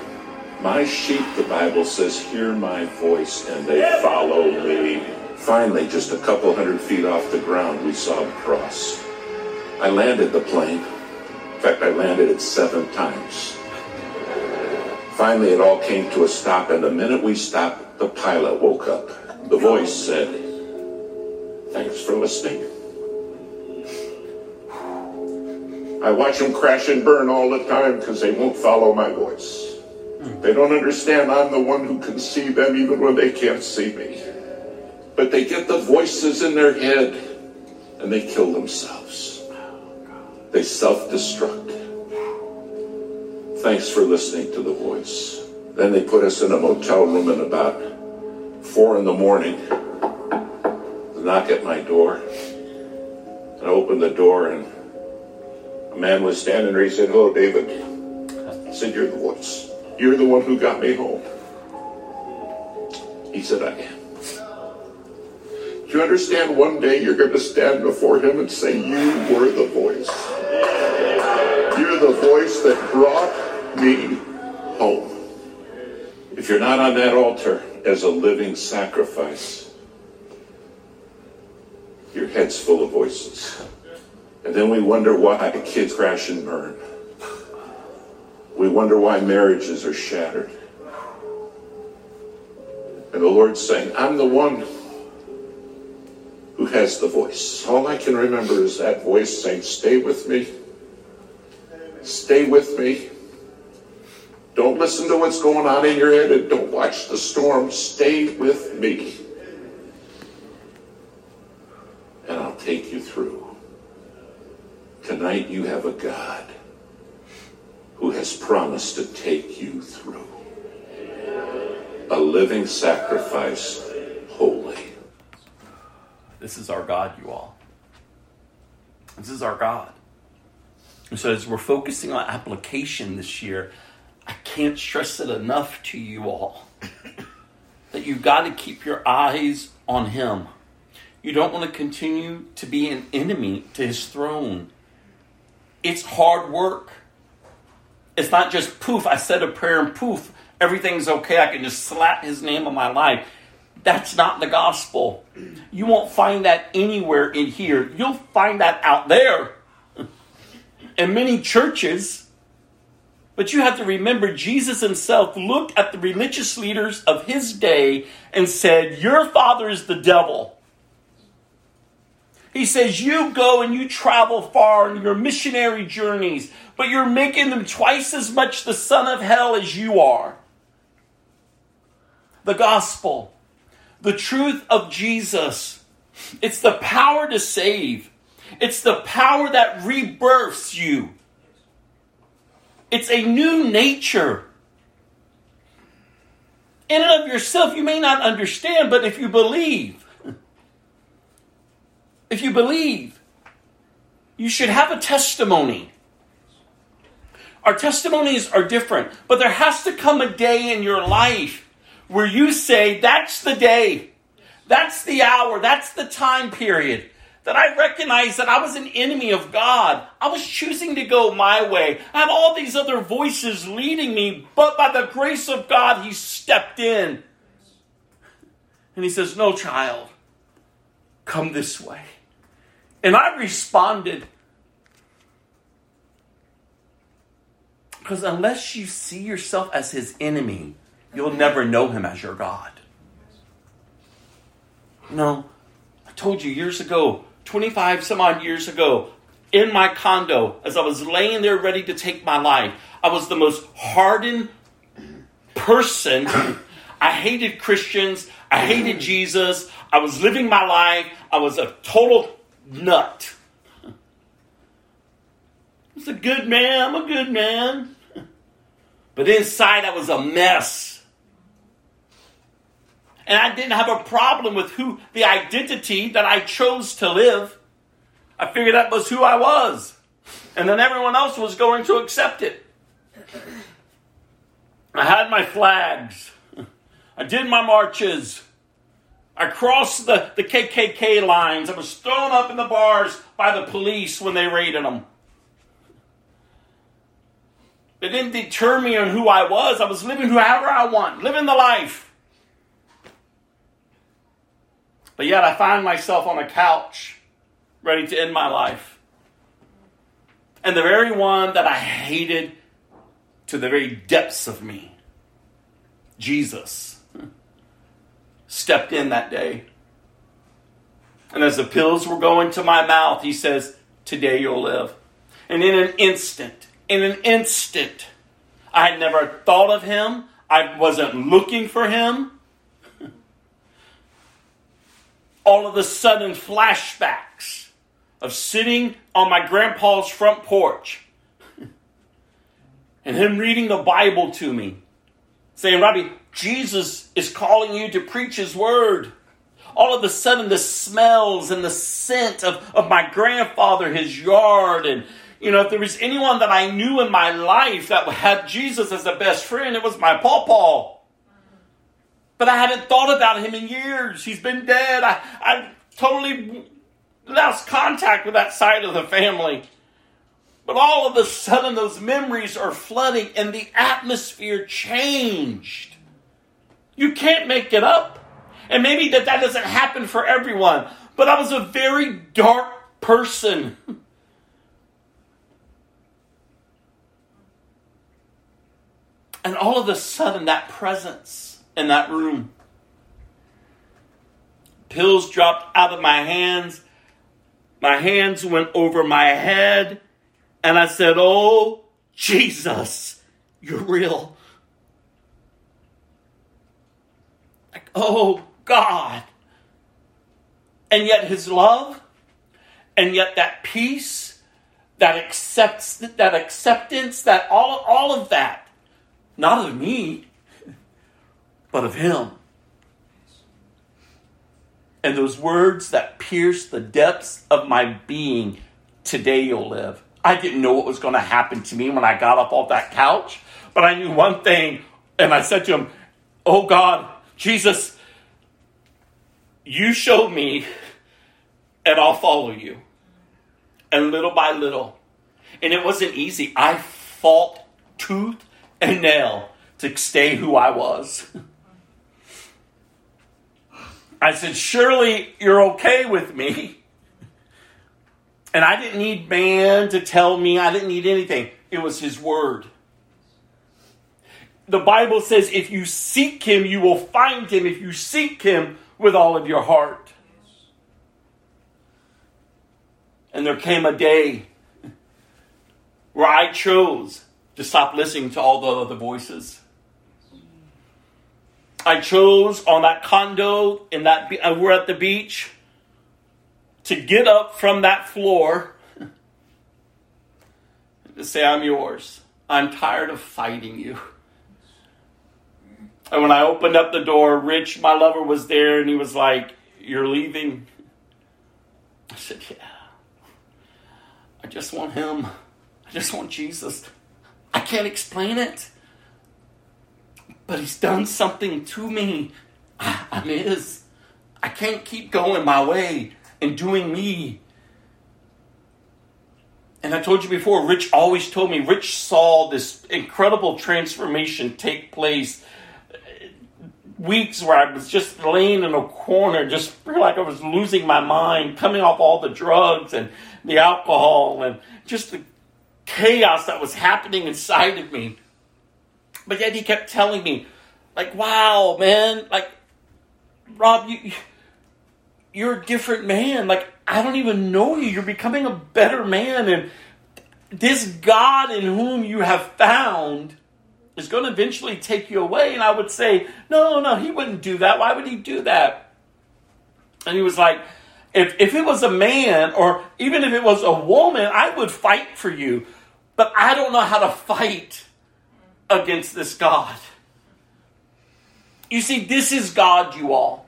My sheep, the Bible says, hear my voice and they follow me. Finally, just a couple hundred feet off the ground, we saw the cross. I landed the plane. In fact, I landed it seven times. Finally, it all came to a stop, and the minute we stopped, the pilot woke up. The voice said, Thanks for listening. I watch them crash and burn all the time because they won't follow my voice. They don't understand I'm the one who can see them even when they can't see me. But they get the voices in their head and they kill themselves. They self destruct. Thanks for listening to the voice. Then they put us in a motel room at about four in the morning. Knock at my door. I opened the door and a man was standing there. He said, Hello, David. I said, You're the voice. You're the one who got me home. He said, I am. Do you understand one day you're going to stand before him and say, You were the voice? You're the voice that brought me home. If you're not on that altar as a living sacrifice, your head's full of voices. And then we wonder why the kids crash and burn. We wonder why marriages are shattered. And the Lord's saying, I'm the one who has the voice. All I can remember is that voice saying, Stay with me. Stay with me. Don't listen to what's going on in your head and don't watch the storm. Stay with me. And I'll take you through. Tonight you have a God who has promised to take you through. A living sacrifice, holy. This is our God, you all. This is our God. And so, as we're focusing on application this year, I can't stress it enough to you all [coughs] that you've got to keep your eyes on Him. You don't want to continue to be an enemy to His throne. It's hard work. It's not just poof, I said a prayer and poof, everything's okay. I can just slap His name on my life. That's not the gospel. You won't find that anywhere in here. You'll find that out there [laughs] in many churches. But you have to remember, Jesus himself looked at the religious leaders of his day and said, Your father is the devil. He says, You go and you travel far on your missionary journeys, but you're making them twice as much the son of hell as you are. The gospel, the truth of Jesus, it's the power to save, it's the power that rebirths you. It's a new nature. In and of yourself, you may not understand, but if you believe, if you believe, you should have a testimony. Our testimonies are different, but there has to come a day in your life where you say, That's the day, that's the hour, that's the time period that I recognized that I was an enemy of God. I was choosing to go my way. I had all these other voices leading me, but by the grace of God, He stepped in. And He says, No, child, come this way. And I responded. Because unless you see yourself as His enemy, you'll never know Him as your God. No, I told you years ago 25 some odd years ago in my condo as I was laying there ready to take my life. I was the most hardened person. I hated Christians. I hated Jesus. I was living my life. I was a total nut. I was a good man. I'm a good man. But inside, I was a mess. And I didn't have a problem with who the identity that I chose to live. I figured that was who I was. And then everyone else was going to accept it. I had my flags. I did my marches. I crossed the, the KKK lines. I was thrown up in the bars by the police when they raided them. It didn't deter me on who I was. I was living however I want, living the life. But yet I find myself on a couch ready to end my life. And the very one that I hated to the very depths of me, Jesus, stepped in that day. And as the pills were going to my mouth, he says, Today you'll live. And in an instant, in an instant, I had never thought of him. I wasn't looking for him. [laughs] all of a sudden flashbacks of sitting on my grandpa's front porch [laughs] and him reading the Bible to me, saying, Robbie, Jesus is calling you to preach his word. All of a sudden, the smells and the scent of, of my grandfather, his yard, and you know, if there was anyone that I knew in my life that had Jesus as a best friend, it was my pawpaw. But I hadn't thought about him in years. He's been dead. I, I totally lost contact with that side of the family. But all of a sudden, those memories are flooding and the atmosphere changed. You can't make it up. And maybe that that doesn't happen for everyone. But I was a very dark person. And all of a sudden, that presence in that room. Pills dropped out of my hands. My hands went over my head. And I said, Oh, Jesus, you're real. Like, oh, God. And yet his love, and yet that peace, that accepts that acceptance, that all, all of that, not of me, but of Him. And those words that pierce the depths of my being, today you'll live. I didn't know what was going to happen to me when I got up off that couch, but I knew one thing, and I said to him, Oh God, Jesus, you show me and I'll follow you. And little by little. And it wasn't easy. I fought tooth and nail to stay who I was. I said, Surely you're okay with me. And I didn't need man to tell me, I didn't need anything. It was his word. The Bible says, if you seek him, you will find him if you seek him with all of your heart. And there came a day where I chose to stop listening to all the other voices. I chose on that condo in that uh, we're at the beach to get up from that floor [laughs] to say I'm yours. I'm tired of fighting you. And when I opened up the door, Rich, my lover, was there and he was like, You're leaving? I said, Yeah. I just want him. I just want Jesus. I can't explain it. But he's done something to me. I'm his. I can't keep going my way and doing me. And I told you before, Rich always told me, Rich saw this incredible transformation take place weeks where I was just laying in a corner, just feel like I was losing my mind, coming off all the drugs and the alcohol and just the chaos that was happening inside of me. But yet he kept telling me, like, wow, man, like, Rob, you, you're a different man. Like, I don't even know you. You're becoming a better man. And this God in whom you have found is going to eventually take you away. And I would say, no, no, he wouldn't do that. Why would he do that? And he was like, if, if it was a man or even if it was a woman, I would fight for you. But I don't know how to fight against this God. You see, this is God, you all.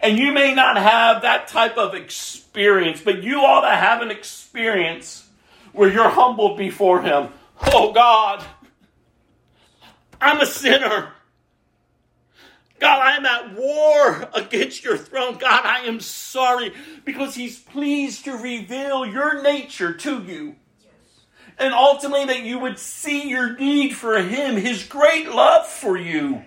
And you may not have that type of experience, but you ought to have an experience where you're humbled before Him. Oh God, I'm a sinner. God, I am at war against your throne. God, I am sorry because He's pleased to reveal your nature to you. And ultimately, that you would see your need for Him, His great love for you.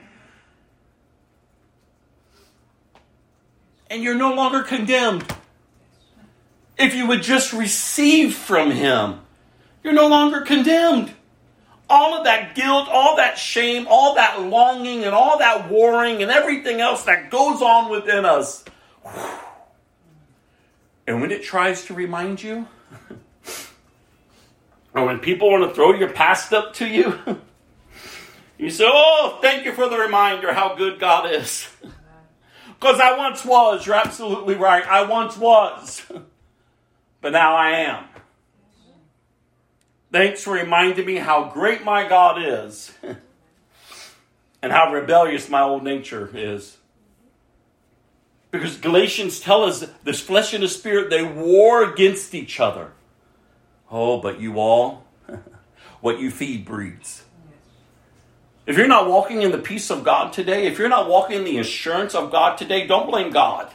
And you're no longer condemned. If you would just receive from Him. You're no longer condemned. All of that guilt, all that shame, all that longing, and all that warring, and everything else that goes on within us. [sighs] And when it tries to remind you, [laughs] or when people want to throw your past up to you, [laughs] you say, Oh, thank you for the reminder how good God is. [laughs] Because I once was, you're absolutely right. I once was, but now I am. Thanks for reminding me how great my God is [laughs] and how rebellious my old nature is. Because Galatians tell us this flesh and the spirit, they war against each other. Oh, but you all, [laughs] what you feed breeds. If you're not walking in the peace of God today, if you're not walking in the assurance of God today, don't blame God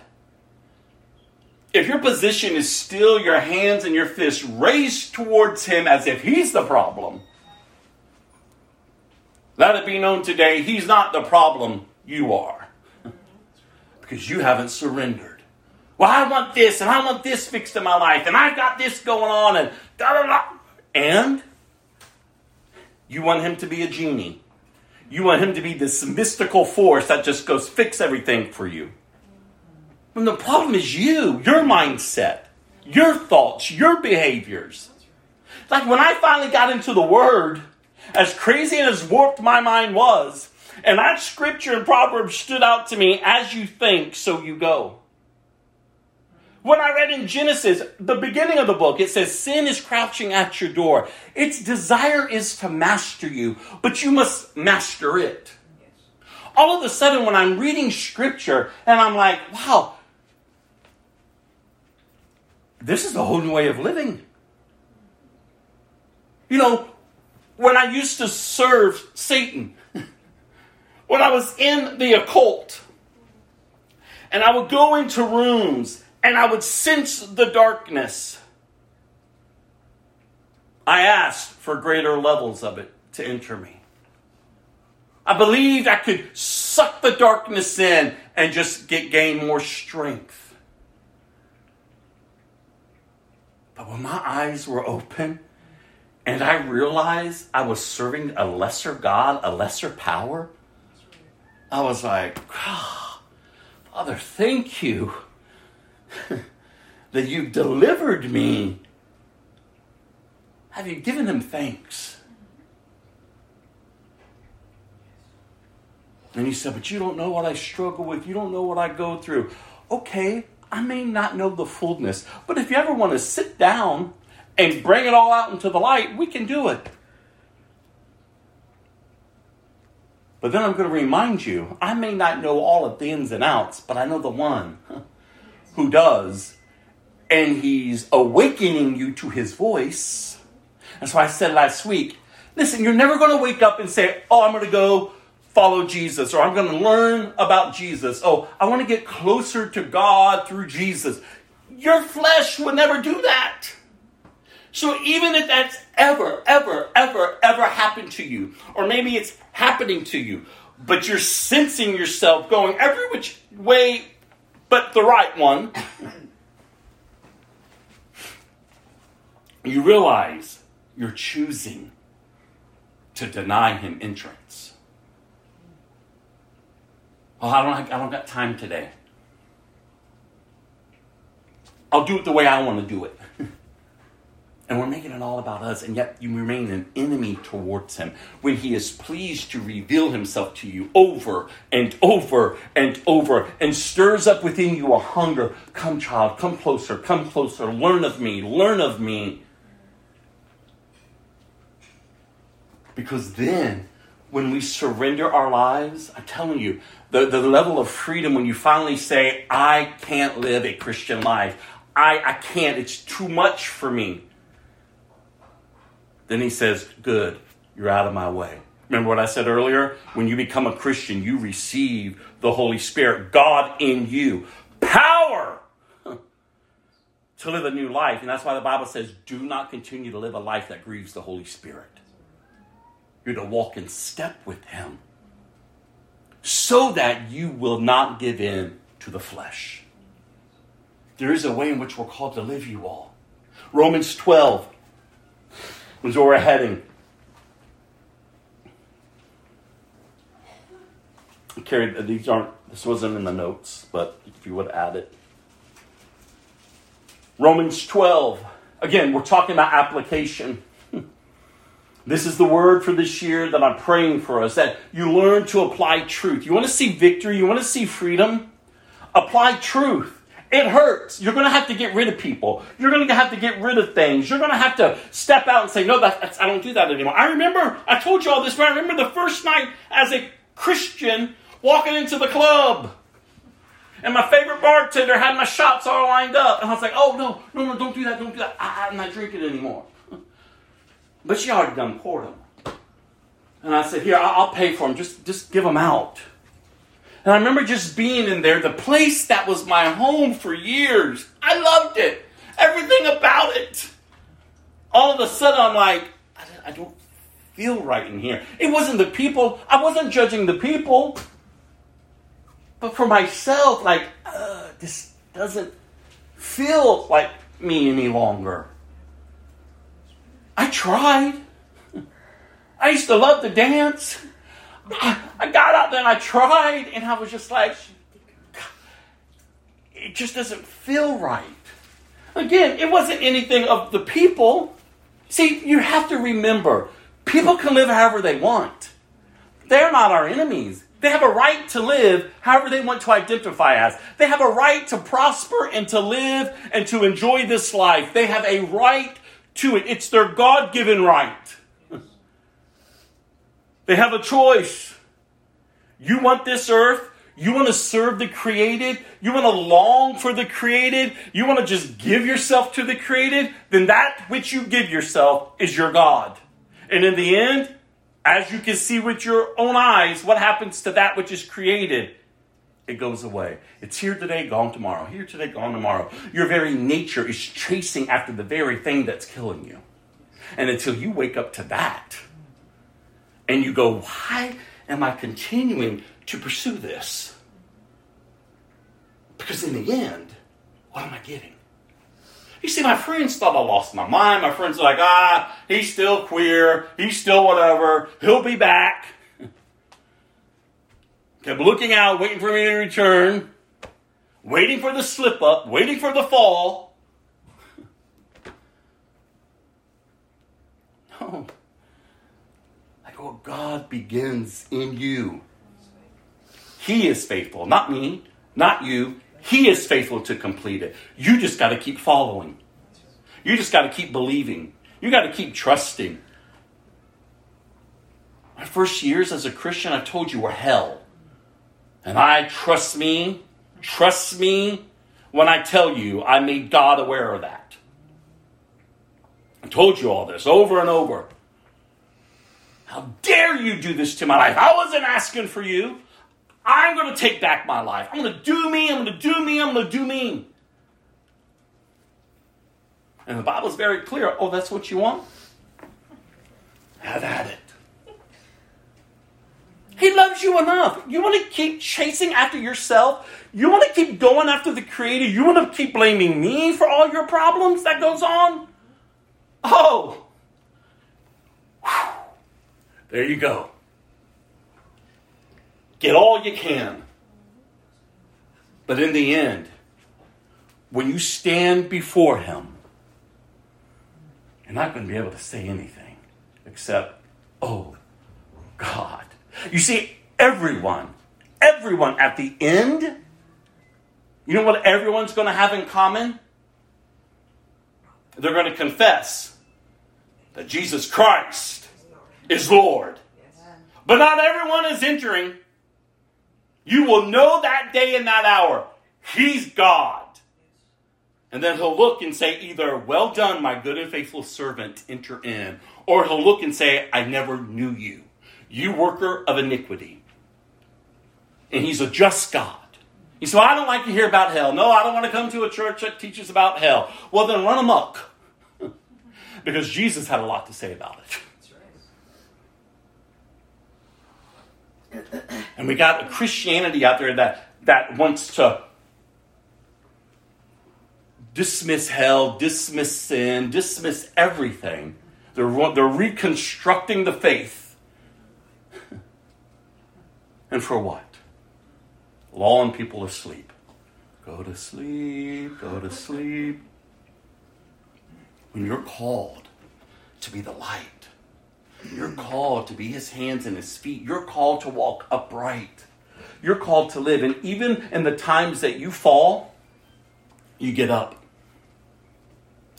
if your position is still your hands and your fists raised towards Him as if He's the problem, let it be known today He's not the problem, you are. [laughs] because you haven't surrendered. Well, I want this and I want this fixed in my life and I've got this going on and da da da. And you want Him to be a genie. You want Him to be this mystical force that just goes fix everything for you. When the problem is you, your mindset, your thoughts, your behaviors. Like when I finally got into the Word, as crazy and as warped my mind was, and that scripture in Proverbs stood out to me as you think, so you go. When I read in Genesis, the beginning of the book, it says, Sin is crouching at your door. Its desire is to master you, but you must master it. All of a sudden, when I'm reading scripture and I'm like, wow, this is a whole new way of living. You know, when I used to serve Satan, [laughs] when I was in the occult, and I would go into rooms and I would sense the darkness, I asked for greater levels of it to enter me. I believed I could suck the darkness in and just get gain more strength. But when my eyes were open and I realized I was serving a lesser God, a lesser power, I was like, oh, [sighs] Father, thank you [laughs] that you've delivered me. Have you given him thanks? And he said, But you don't know what I struggle with. You don't know what I go through. Okay, I may not know the fullness, but if you ever want to sit down and bring it all out into the light, we can do it. But then I'm going to remind you I may not know all of the ins and outs, but I know the one who does. And he's awakening you to his voice. And so I said last week listen, you're never going to wake up and say, Oh, I'm going to go follow Jesus, or I'm going to learn about Jesus. Oh, I want to get closer to God through Jesus. Your flesh would never do that. So even if that's ever, ever, ever, ever happened to you, or maybe it's happening to you, but you're sensing yourself going every which way but the right one, you realize you're choosing to deny him entrance. Oh, I don't, I don't got time today. I'll do it the way I want to do it. [laughs] and we're making it all about us, and yet you remain an enemy towards him when he is pleased to reveal himself to you over and over and over and stirs up within you a hunger. Come, child, come closer, come closer, learn of me, learn of me. Because then when we surrender our lives, I'm telling you, the, the level of freedom when you finally say, I can't live a Christian life. I, I can't. It's too much for me. Then he says, Good, you're out of my way. Remember what I said earlier? When you become a Christian, you receive the Holy Spirit, God in you, power [laughs] to live a new life. And that's why the Bible says, Do not continue to live a life that grieves the Holy Spirit. You're to walk in step with Him so that you will not give in to the flesh. There is a way in which we're called to live, you all. Romans 12 was where we're heading. I carried these aren't this wasn't in the notes, but if you would add it. Romans 12. Again, we're talking about application. This is the word for this year that I'm praying for us that you learn to apply truth. You want to see victory? You want to see freedom? Apply truth. It hurts. You're going to have to get rid of people. You're going to have to get rid of things. You're going to have to step out and say, No, that's, I don't do that anymore. I remember, I told you all this, but I remember the first night as a Christian walking into the club. And my favorite bartender had my shots all lined up. And I was like, Oh, no, no, no, don't do that, don't do that. I, I'm not drinking anymore. But she already done poured them. And I said, Here, I'll pay for them. Just, just give them out. And I remember just being in there, the place that was my home for years. I loved it. Everything about it. All of a sudden, I'm like, I don't feel right in here. It wasn't the people. I wasn't judging the people. But for myself, like, uh, this doesn't feel like me any longer. I tried. I used to love to dance. I, I got out there and I tried, and I was just like, it just doesn't feel right. Again, it wasn't anything of the people. See, you have to remember people can live however they want, they're not our enemies. They have a right to live however they want to identify as. They have a right to prosper and to live and to enjoy this life. They have a right to it. It's their God given right. [laughs] they have a choice. You want this earth? You want to serve the created? You want to long for the created? You want to just give yourself to the created? Then that which you give yourself is your God. And in the end, as you can see with your own eyes, what happens to that which is created? It goes away. It's here today, gone tomorrow. Here today, gone tomorrow. Your very nature is chasing after the very thing that's killing you. And until you wake up to that and you go, why am I continuing to pursue this? Because in the end, what am I getting? You see, my friends thought I lost my mind. My friends are like, ah, he's still queer. He's still whatever. He'll be back. Kept looking out, waiting for me to return, waiting for the slip up, waiting for the fall. [laughs] No. Like, oh, God begins in you. He is faithful, not me, not you. He is faithful to complete it. You just got to keep following. You just got to keep believing. You got to keep trusting. My first years as a Christian, I told you, were hell. And I trust me, trust me when I tell you I made God aware of that. I told you all this over and over. How dare you do this to my life? I wasn't asking for you. I'm going to take back my life. I'm going to do me. I'm going to do me. I'm going to do me. And the Bible's very clear. Oh, that's what you want? Have at it. He loves you enough. You want to keep chasing after yourself? You want to keep going after the Creator? You want to keep blaming me for all your problems that goes on? Oh. Whew. There you go. Get all you can. But in the end, when you stand before Him, you're not going to be able to say anything except, oh, God. You see, everyone, everyone at the end, you know what everyone's going to have in common? They're going to confess that Jesus Christ is Lord. But not everyone is entering. You will know that day and that hour. He's God. And then he'll look and say, either, well done, my good and faithful servant, enter in. Or he'll look and say, I never knew you. You worker of iniquity. And he's a just God. He said, well, I don't like to hear about hell. No, I don't want to come to a church that teaches about hell. Well, then run amok. [laughs] because Jesus had a lot to say about it. And we got a Christianity out there that, that wants to dismiss hell, dismiss sin, dismiss everything. They're, they're reconstructing the faith. And for what? Lulling people asleep. Go to sleep, go to sleep. When you're called to be the light, you're called to be his hands and his feet. You're called to walk upright. You're called to live. And even in the times that you fall, you get up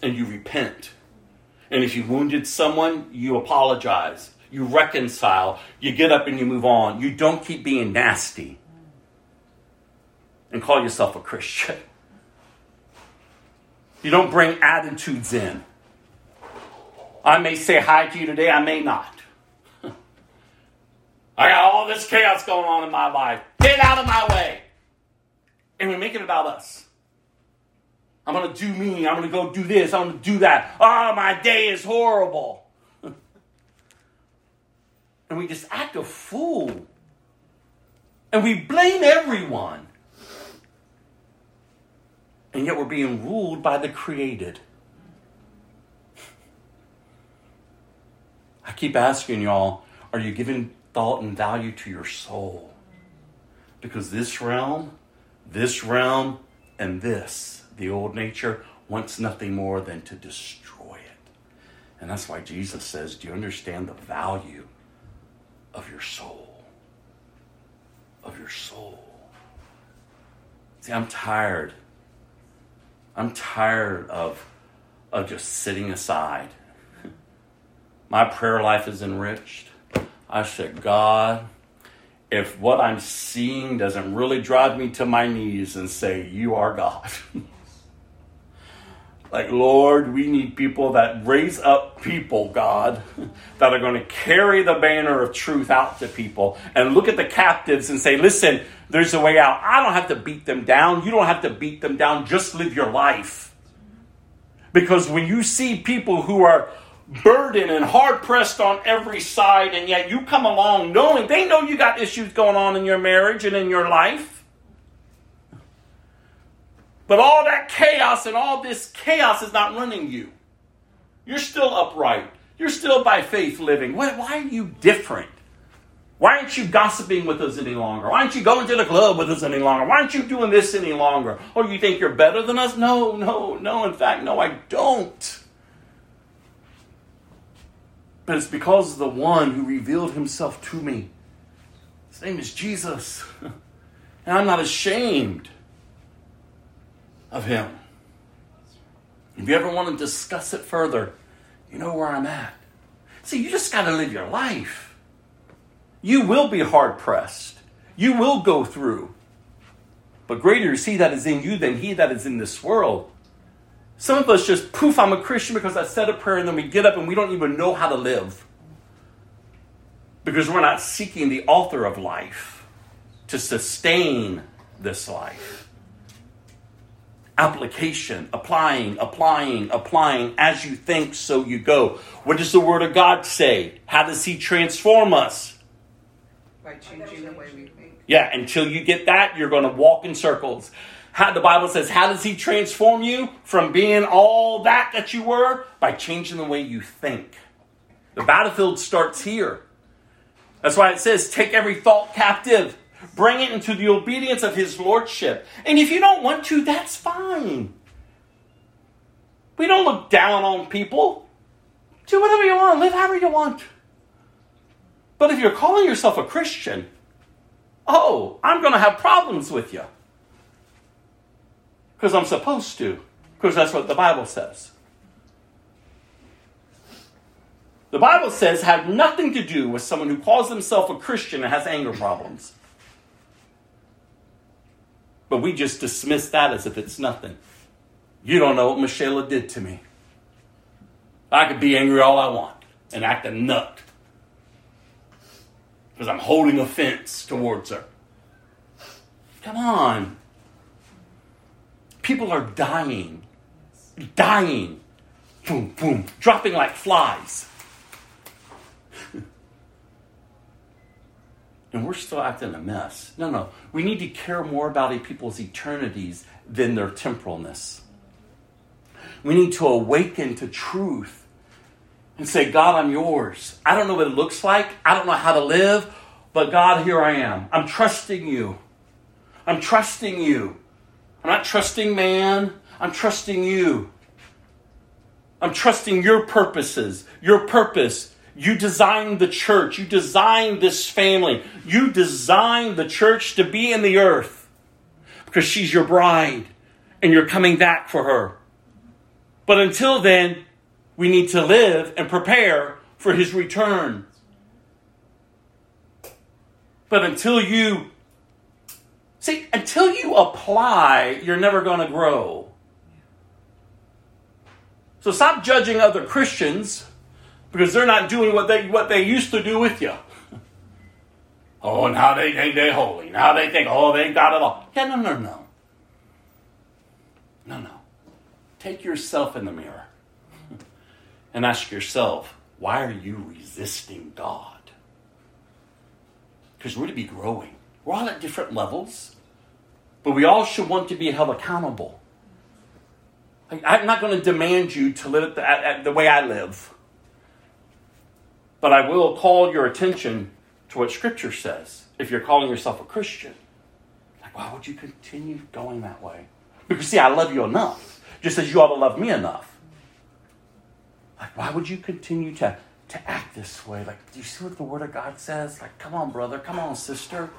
and you repent. And if you wounded someone, you apologize. You reconcile. You get up and you move on. You don't keep being nasty and call yourself a Christian. [laughs] You don't bring attitudes in. I may say hi to you today, I may not. [laughs] I got all this chaos going on in my life. Get out of my way. And we make it about us. I'm going to do me. I'm going to go do this. I'm going to do that. Oh, my day is horrible. And we just act a fool. And we blame everyone. And yet we're being ruled by the created. I keep asking y'all, are you giving thought and value to your soul? Because this realm, this realm, and this, the old nature, wants nothing more than to destroy it. And that's why Jesus says, Do you understand the value of your soul? Of your soul. See, I'm tired. I'm tired of, of just sitting aside [laughs] my prayer life is enriched. I said, God, if what I'm seeing doesn't really drive me to my knees and say, You are God, [laughs] Like, Lord, we need people that raise up people, God, [laughs] that are going to carry the banner of truth out to people and look at the captives and say, listen, there's a way out. I don't have to beat them down. You don't have to beat them down. Just live your life. Because when you see people who are burdened and hard pressed on every side, and yet you come along knowing they know you got issues going on in your marriage and in your life, but all that chaos and all this chaos is not running you. You're still upright. You're still by faith living. Why, why, are you different? Why aren't you gossiping with us any longer? Why aren't you going to the club with us any longer? Why aren't you doing this any longer? Oh, you think you're better than us? No, no, no. In fact, no, I don't. But it's because of the one who revealed himself to me. His name is Jesus. [laughs] And I'm not ashamed of Him. If you ever want to discuss it further, you know where I'm at. See, you just got to live your life. You will be hard pressed, you will go through. But greater is He that is in you than He that is in this world. Some of us just poof, I'm a Christian because I said a prayer, and then we get up and we don't even know how to live. Because we're not seeking the author of life to sustain this life application, applying, applying, applying. As you think, so you go. What does the Word of God say? How does He transform us? By changing the way we think. Yeah, until you get that, you're going to walk in circles. How the Bible says, how does He transform you from being all that that you were? By changing the way you think. The battlefield starts here. That's why it says, take every thought captive Bring it into the obedience of His Lordship. And if you don't want to, that's fine. We don't look down on people. Do whatever you want, live however you want. But if you're calling yourself a Christian, oh, I'm going to have problems with you. Because I'm supposed to. Because that's what the Bible says. The Bible says have nothing to do with someone who calls themselves a Christian and has anger problems. But we just dismiss that as if it's nothing. You don't know what Michelle did to me. I could be angry all I want and act a nut because I'm holding offense towards her. Come on. People are dying. Dying. Boom, boom. Dropping like flies. And we're still acting a mess. No, no. We need to care more about a people's eternities than their temporalness. We need to awaken to truth and say, God, I'm yours. I don't know what it looks like. I don't know how to live, but God, here I am. I'm trusting you. I'm trusting you. I'm not trusting man. I'm trusting you. I'm trusting your purposes, your purpose, you designed the church. You designed this family. You designed the church to be in the earth because she's your bride and you're coming back for her. But until then, we need to live and prepare for his return. But until you see, until you apply, you're never going to grow. So stop judging other Christians because they're not doing what they what they used to do with you. Oh, now they think they're holy. Now they think, oh, they got it all. Yeah, no, no, no. No, no. Take yourself in the mirror and ask yourself, why are you resisting God? Because we're to be growing. We're all at different levels, but we all should want to be held accountable. I'm not going to demand you to live the, the way I live. But I will call your attention to what Scripture says if you're calling yourself a Christian. Like, why would you continue going that way? Because, see, I love you enough, just as you ought to love me enough. Like, why would you continue to, to act this way? Like, do you see what the Word of God says? Like, come on, brother, come on, sister.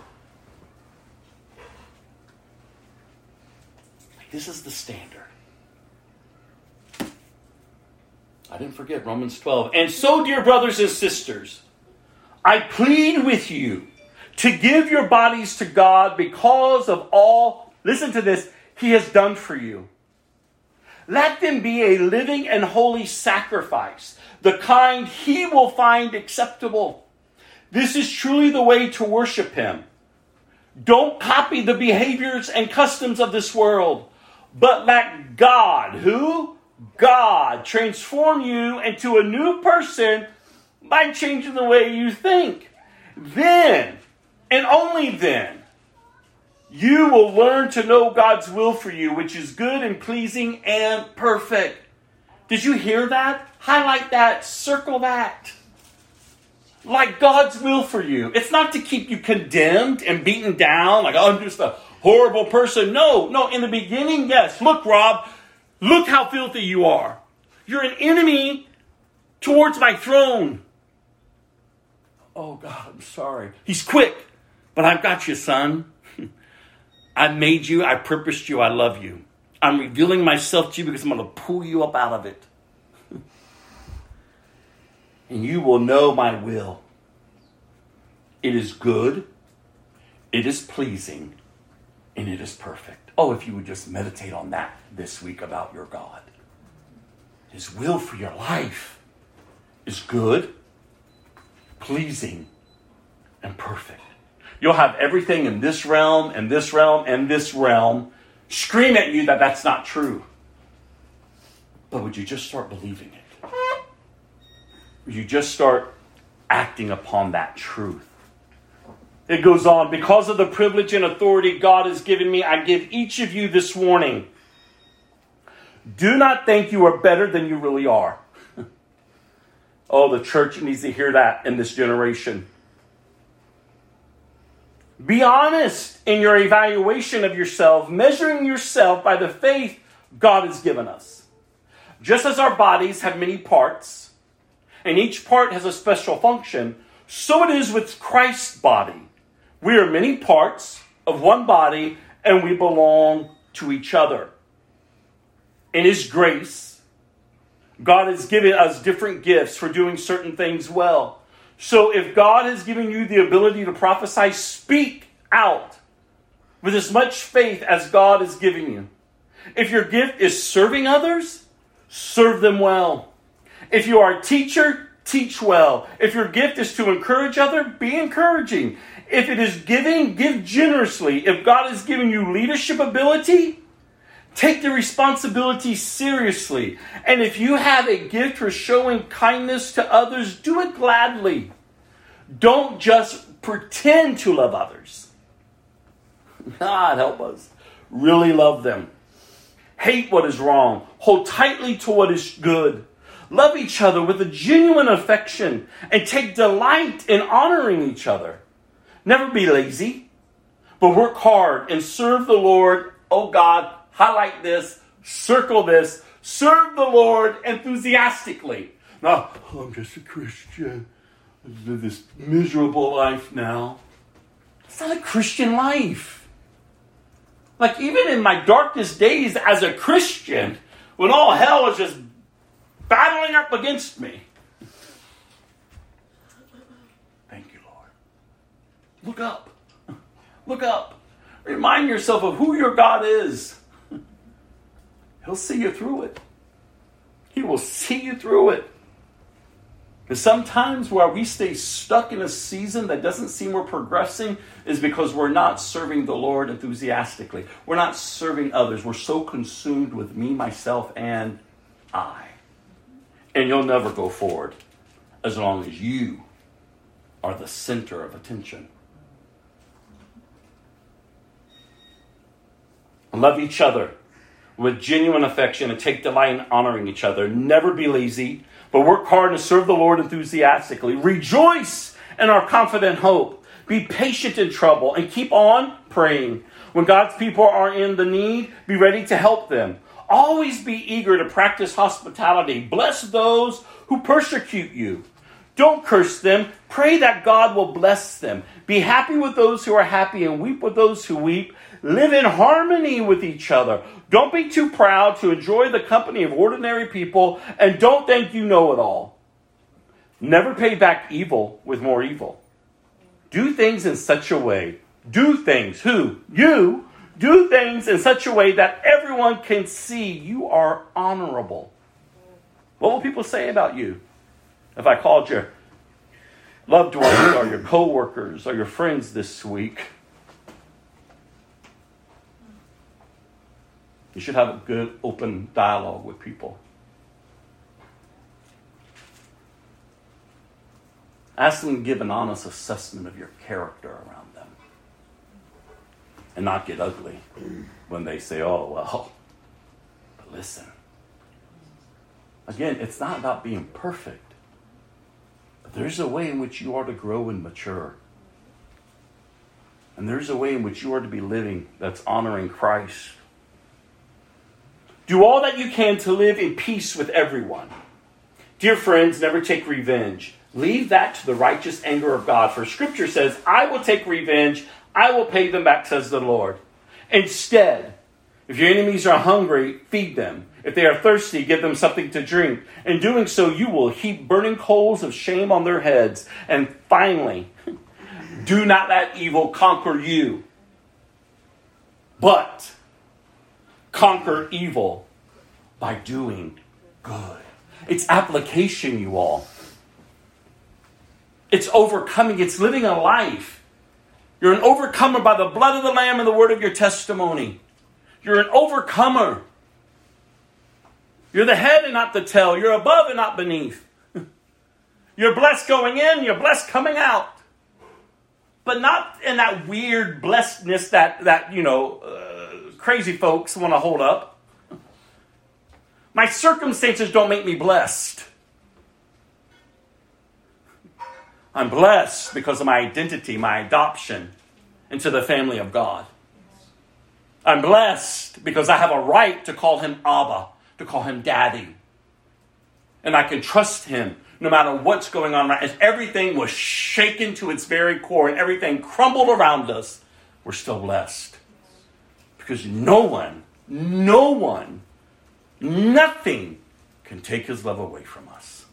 Like, this is the standard. I didn't forget Romans 12. And so, dear brothers and sisters, I plead with you to give your bodies to God because of all, listen to this, He has done for you. Let them be a living and holy sacrifice, the kind he will find acceptable. This is truly the way to worship him. Don't copy the behaviors and customs of this world, but let God, who? God, transform you into a new person by changing the way you think. Then, and only then, you will learn to know God's will for you, which is good and pleasing and perfect. Did you hear that? Highlight that, circle that. Like God's will for you. It's not to keep you condemned and beaten down, like, oh, I'm just a horrible person. No, no, in the beginning, yes. Look, Rob, look how filthy you are. You're an enemy towards my throne. Oh, God, I'm sorry. He's quick, but I've got you, son. [laughs] I made you, I purposed you, I love you. I'm revealing myself to you because I'm going to pull you up out of it. [laughs] and you will know my will. It is good, it is pleasing, and it is perfect. Oh, if you would just meditate on that this week about your God. His will for your life is good, pleasing, and perfect. You'll have everything in this realm, and this realm, and this realm scream at you that that's not true. But would you just start believing it? Would you just start acting upon that truth? It goes on, because of the privilege and authority God has given me, I give each of you this warning. Do not think you are better than you really are. [laughs] oh, the church needs to hear that in this generation. Be honest in your evaluation of yourself, measuring yourself by the faith God has given us. Just as our bodies have many parts, and each part has a special function, so it is with Christ's body. We are many parts of one body, and we belong to each other. In His grace, God has given us different gifts for doing certain things well. So if God has given you the ability to prophesy, speak out with as much faith as God is giving you. If your gift is serving others, serve them well. If you are a teacher, teach well. If your gift is to encourage other, be encouraging. If it is giving, give generously. If God has given you leadership ability, take the responsibility seriously. And if you have a gift for showing kindness to others, do it gladly. Don't just pretend to love others. [laughs] God help us. Really love them. Hate what is wrong. Hold tightly to what is good. Love each other with a genuine affection and take delight in honoring each other. Never be lazy, but work hard and serve the Lord. Oh God, highlight this, circle this, serve the Lord enthusiastically. Now, oh, I'm just a Christian. I live this miserable life now. It's not a Christian life. Like, even in my darkest days as a Christian, when all hell is just battling up against me, Look up. Look up. Remind yourself of who your God is. He'll see you through it. He will see you through it. Because sometimes where we stay stuck in a season that doesn't seem we're progressing is because we're not serving the Lord enthusiastically. We're not serving others. We're so consumed with me, myself, and I. And you'll never go forward as long as you are the center of attention. Love each other with genuine affection and take delight in honoring each other. Never be lazy, but work hard and serve the Lord enthusiastically. Rejoice in our confident hope. Be patient in trouble and keep on praying. When God's people are in the need, be ready to help them. Always be eager to practice hospitality. Bless those who persecute you. Don't curse them. Pray that God will bless them. Be happy with those who are happy and weep with those who weep. Live in harmony with each other. Don't be too proud to enjoy the company of ordinary people and don't think you know it all. Never pay back evil with more evil. Do things in such a way. Do things, who? You Do things in such a way that everyone can see you are honorable. What will people say about you if I called your loved ones or your coworkers or your friends this week? You should have a good open dialogue with people. Ask them to give an honest assessment of your character around them. And not get ugly when they say, oh, well, but listen. Again, it's not about being perfect. There's a way in which you are to grow and mature. And there's a way in which you are to be living that's honoring Christ. Do all that you can to live in peace with everyone. Dear friends, never take revenge. Leave that to the righteous anger of God. For scripture says, I will take revenge, I will pay them back, says the Lord. Instead, if your enemies are hungry, feed them. If they are thirsty, give them something to drink. In doing so, you will heap burning coals of shame on their heads. And finally, [laughs] do not let evil conquer you, but conquer evil by doing good. It's application, you all. It's overcoming, it's living a life. You're an overcomer by the blood of the Lamb and the word of your testimony. You're an overcomer. You're the head and not the tail. You're above and not beneath. [laughs] You're blessed going in, you're blessed coming out. But not in that weird blessedness that, that you know, uh, crazy folks want to hold up. My circumstances don't make me blessed. I'm blessed because of my identity, my adoption into the family of God. I'm blessed because I have a right to call him Abba, to call him Daddy. And I can trust him no matter what's going on. As everything was shaken to its very core and everything crumbled around us, we're still blessed. Because no one, no one, nothing can take his love away from us.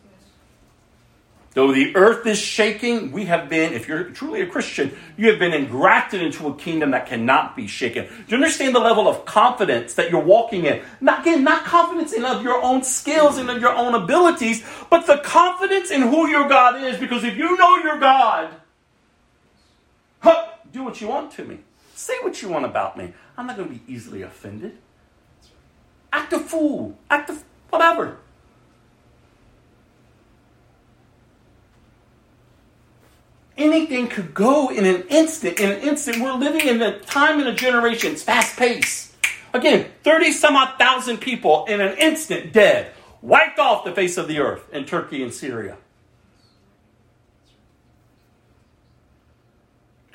Though the earth is shaking, we have been, if you're truly a Christian, you have been engrafted into a kingdom that cannot be shaken. Do you understand the level of confidence that you're walking in? Not again, not confidence in of your own skills and of your own abilities, but the confidence in who your God is. Because if you know your God, huh, do what you want to me. Say what you want about me. I'm not going to be easily offended. Act a fool. Act a whatever. anything could go in an instant. In an instant, we're living in a time in a generation. It's fast paced. Again, 30 some odd thousand people in an instant dead, wiped off the face of the earth in Turkey and Syria.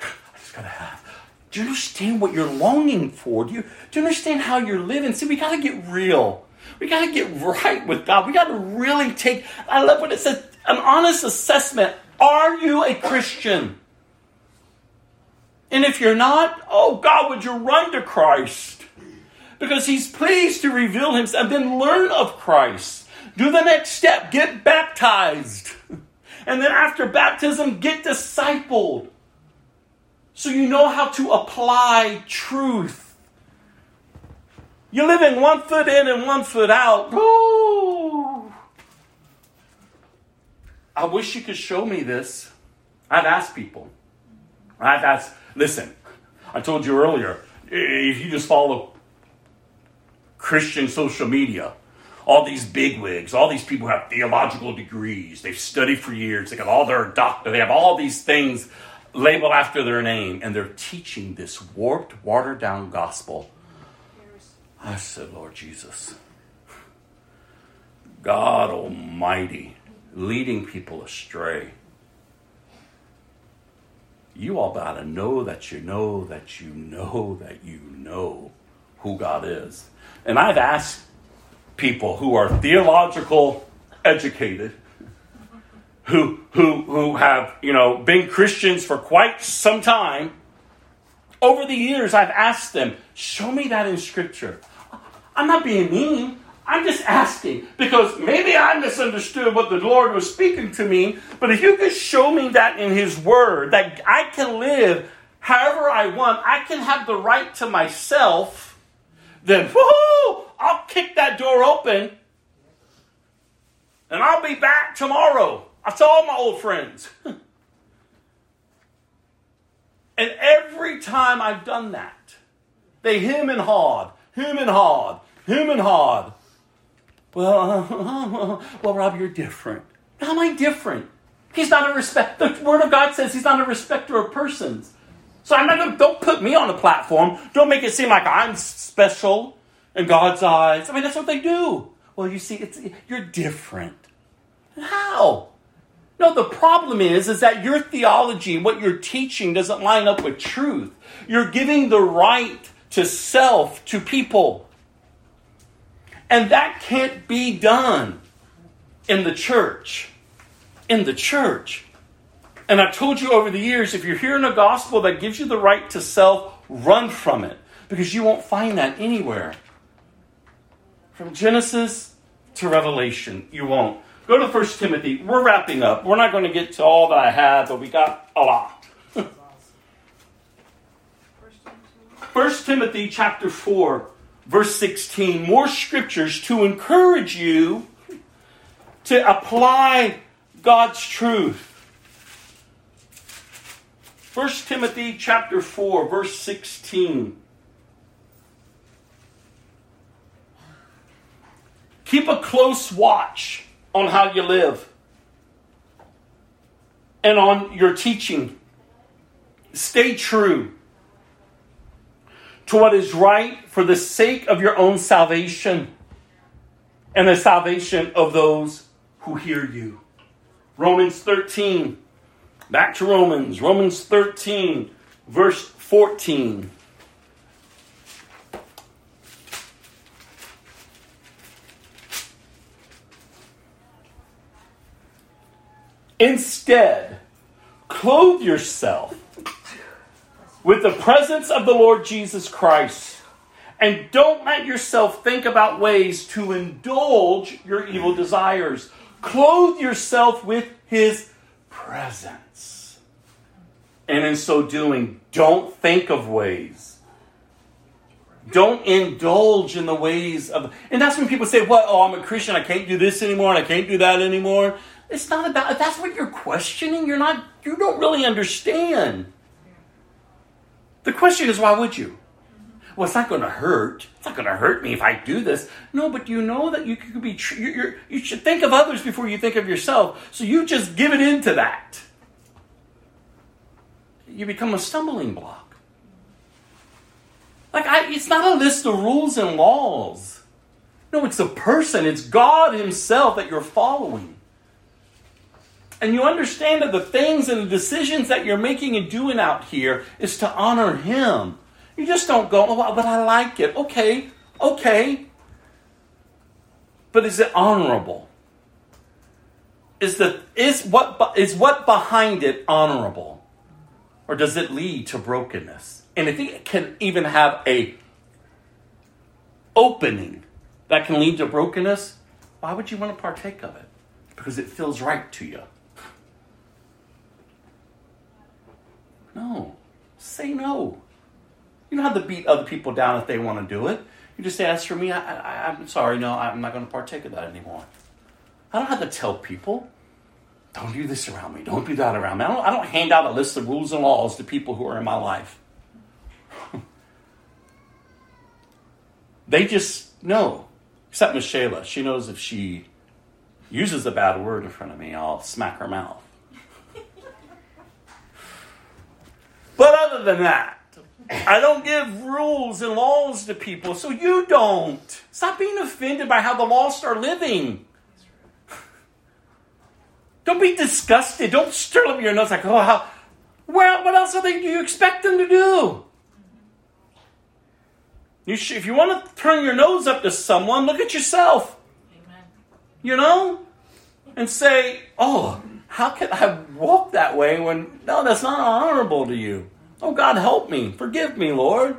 I just gotta have. Do you understand what you're longing for? Do you, do you understand how you're living? See, we gotta get real. We gotta get right with God. We gotta really take, I love what it says, an honest assessment are you a Christian? And if you're not, oh God, would you run to Christ? Because He's pleased to reveal Himself. Then learn of Christ. Do the next step. Get baptized. [laughs] And then after baptism, get discipled. So you know how to apply truth. You're living one foot in and one foot out. Oh, I wish you could show me this. I've asked people. I've asked, listen, I told you earlier, if you just follow Christian social media, all these bigwigs, all these people have theological degrees, they've studied for years, they got all their doctor, they have all these things labeled after their name, and they're teaching this warped, watered down gospel. I said, Lord Jesus, God Almighty, leading people astray. You all got to know that you know that you know that you know who God is. And I've asked people who are theological educated, who, who, who have, you know, been Christians for quite some time, over the years, I've asked them, show me that in Scripture. I'm not being mean. I'm just asking because maybe I misunderstood what the Lord was speaking to me, but if you could show me that in His Word, that I can live however I want, I can have the right to myself, then whoo, I'll kick that door open and I'll be back tomorrow. I saw all my old friends. [laughs] and every time I've done that, they him and hawed, him and hawed, him and hawed. Well, [laughs] well, Rob, you're different. How am I different? He's not a respect. The Word of God says He's not a respecter of persons. So I'm not going. To don't put me on a platform. Don't make it seem like I'm special in God's eyes. I mean, that's what they do. Well, you see, it's you're different. How? No, the problem is, is that your theology, what you're teaching, doesn't line up with truth. You're giving the right to self to people. And that can't be done in the church. In the church. And I've told you over the years if you're hearing a gospel that gives you the right to self, run from it because you won't find that anywhere. From Genesis to Revelation, you won't. Go to 1 Timothy. We're wrapping up. We're not going to get to all that I have, but we got a lot. [laughs] 1 Timothy chapter 4 verse 16, more scriptures to encourage you to apply God's truth. 1 Timothy chapter 4 verse 16. Keep a close watch on how you live and on your teaching. Stay true to what is right for the sake of your own salvation and the salvation of those who hear you. Romans 13. Back to Romans. Romans 13, verse 14. Instead, clothe yourself with the presence of the Lord Jesus Christ. And don't let yourself think about ways to indulge your evil desires. Clothe yourself with His presence. And in so doing, don't think of ways. Don't indulge in the ways of. And that's when people say, What? Oh, I'm a Christian. I can't do this anymore and I can't do that anymore. It's not about. That's what you're questioning, you're not. You don't really understand. The question is, why would you? Well, it's not going to hurt. It's not going to hurt me if I do this. No, but you know that you could be. You you should think of others before you think of yourself. So you just give it into that. You become a stumbling block. Like I, it's not a list of rules and laws. No, it's a person. It's God Himself that you're following and you understand that the things and the decisions that you're making and doing out here is to honor Him. You just don't go, oh, but I like it. Okay, okay. But is it honorable? Is the is what is what behind it honorable, or does it lead to brokenness? And if it can even have a opening that can lead to brokenness, why would you want to partake of it? Because it feels right to you. No. Say no. You don't have to beat other people down if they want to do it. You just say, as for me, I, am sorry, no, I'm not going to partake of that anymore. I don't have to tell people, don't do this around me, don't do that around me. I don't, I don't hand out a list of rules and laws to people who are in my life. [laughs] they just know, except Miss Shayla. She knows if she uses a bad word in front of me, I'll smack her mouth. But other than that, I don't give rules and laws to people, so you don't. Stop being offended by how the lost are living. Don't be disgusted. Don't stir up your nose like, oh, how, well, what else are they, do you expect them to do? You should, if you want to turn your nose up to someone, look at yourself. Amen. You know? And say, oh, how can I walk that way when, no, that's not honorable to you? Oh, God, help me. Forgive me, Lord.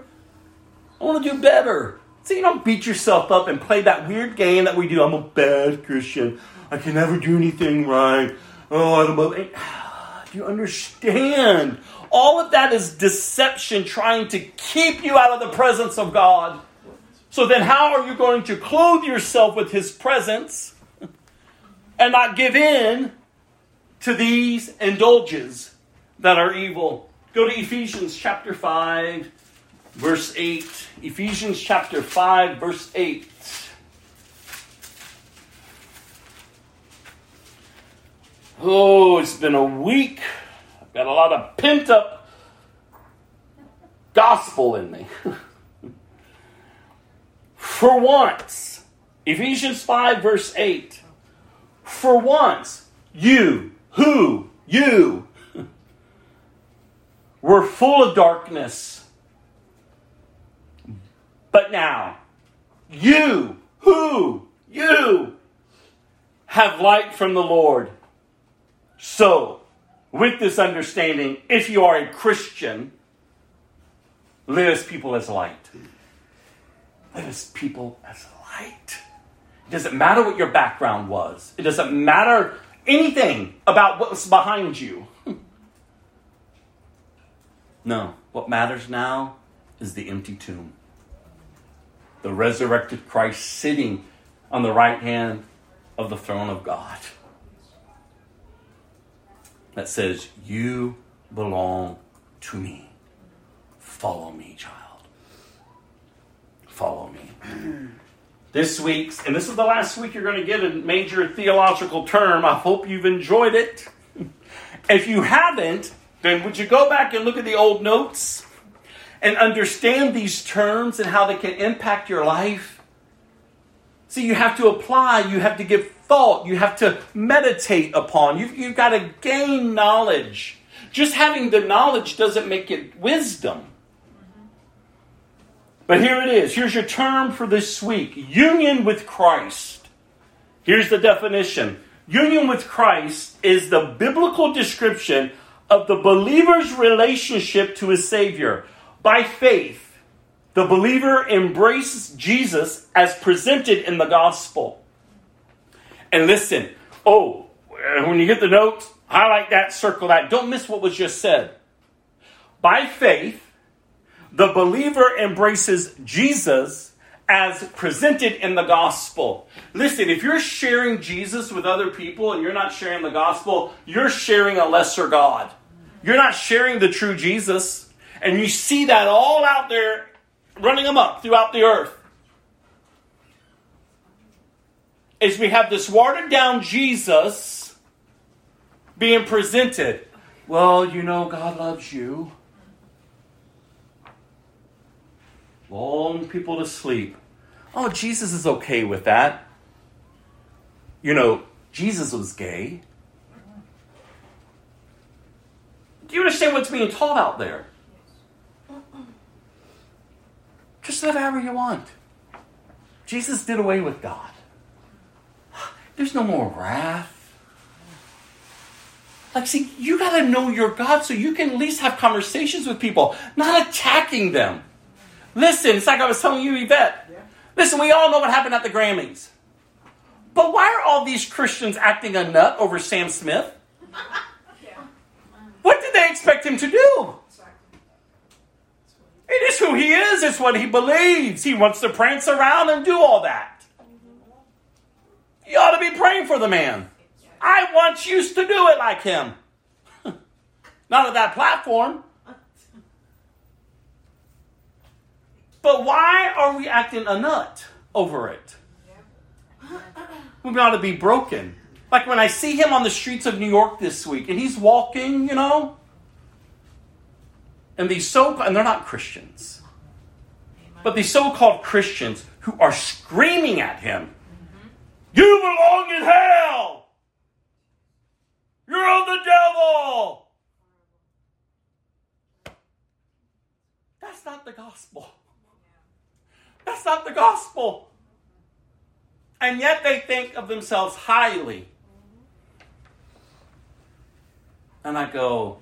I want to do better. See, you don't beat yourself up and play that weird game that we do. I'm a bad Christian. I can never do anything right. Oh, I don't. [sighs] Do you understand? All of that is deception trying to keep you out of the presence of God. So then, how are you going to clothe yourself with His presence and not give in to these indulges that are evil? Go to Ephesians chapter 5, verse 8. Ephesians chapter 5, verse 8. Oh, it's been a week. I've got a lot of pent up gospel in me. [laughs] For once, Ephesians 5, verse 8. For once, you, who, you, were full of darkness. But now, you, who, you, have light from the Lord. So, with this understanding, if you are a Christian, live as people as light. Live as people as light. It doesn't matter what your background was, it doesn't matter anything about what's behind you. No, what matters now is the empty tomb. The resurrected Christ sitting on the right hand of the throne of God that says, You belong to me. Follow me, child. Follow me. [clears throat] this week's, and this is the last week you're going to get a major theological term. I hope you've enjoyed it. [laughs] if you haven't, then would you go back and look at the old notes and understand these terms and how they can impact your life? See, you have to apply, you have to give thought, you have to meditate upon. You've, you've got to gain knowledge. Just having the knowledge doesn't make it wisdom. But here it is. Here's your term for this week union with Christ. Here's the definition union with Christ is the biblical description of the believer's relationship to his Savior. By faith, the believer embraces Jesus as presented in the gospel. And listen, oh, when you get the notes, highlight that, circle that. Don't miss what was just said. By faith, the believer embraces Jesus as presented in the gospel. Listen, if you're sharing Jesus with other people and you're not sharing the gospel, you're sharing a lesser God. You're not sharing the true Jesus. And you see that all out there running amok throughout the earth. Is we have this watered down Jesus being presented. Well, you know, God loves you. Long people to sleep. Oh, Jesus is okay with that. You know, Jesus was gay. Do you understand what's being taught out there? Just live however you want. Jesus did away with God. There's no more wrath. Like, see, you got to know your God so you can at least have conversations with people, not attacking them. Listen, it's like I was telling you, Yvette. Listen, we all know what happened at the Grammys. But why are all these Christians acting a nut over Sam Smith? What did they expect him to do? It is who he is, it's what he believes. He wants to prance around and do all that. You ought to be praying for the man. I want you to do it like him. [laughs] Not at that platform. But why are we acting a nut over it? We ought to be broken. Like when I see him on the streets of New York this week and he's walking, you know, and these so and they're not Christians, but these so-called Christians who are screaming at him, "You belong in hell! You're of the devil!" That's not the gospel. That's not the gospel. And yet they think of themselves highly. And I go,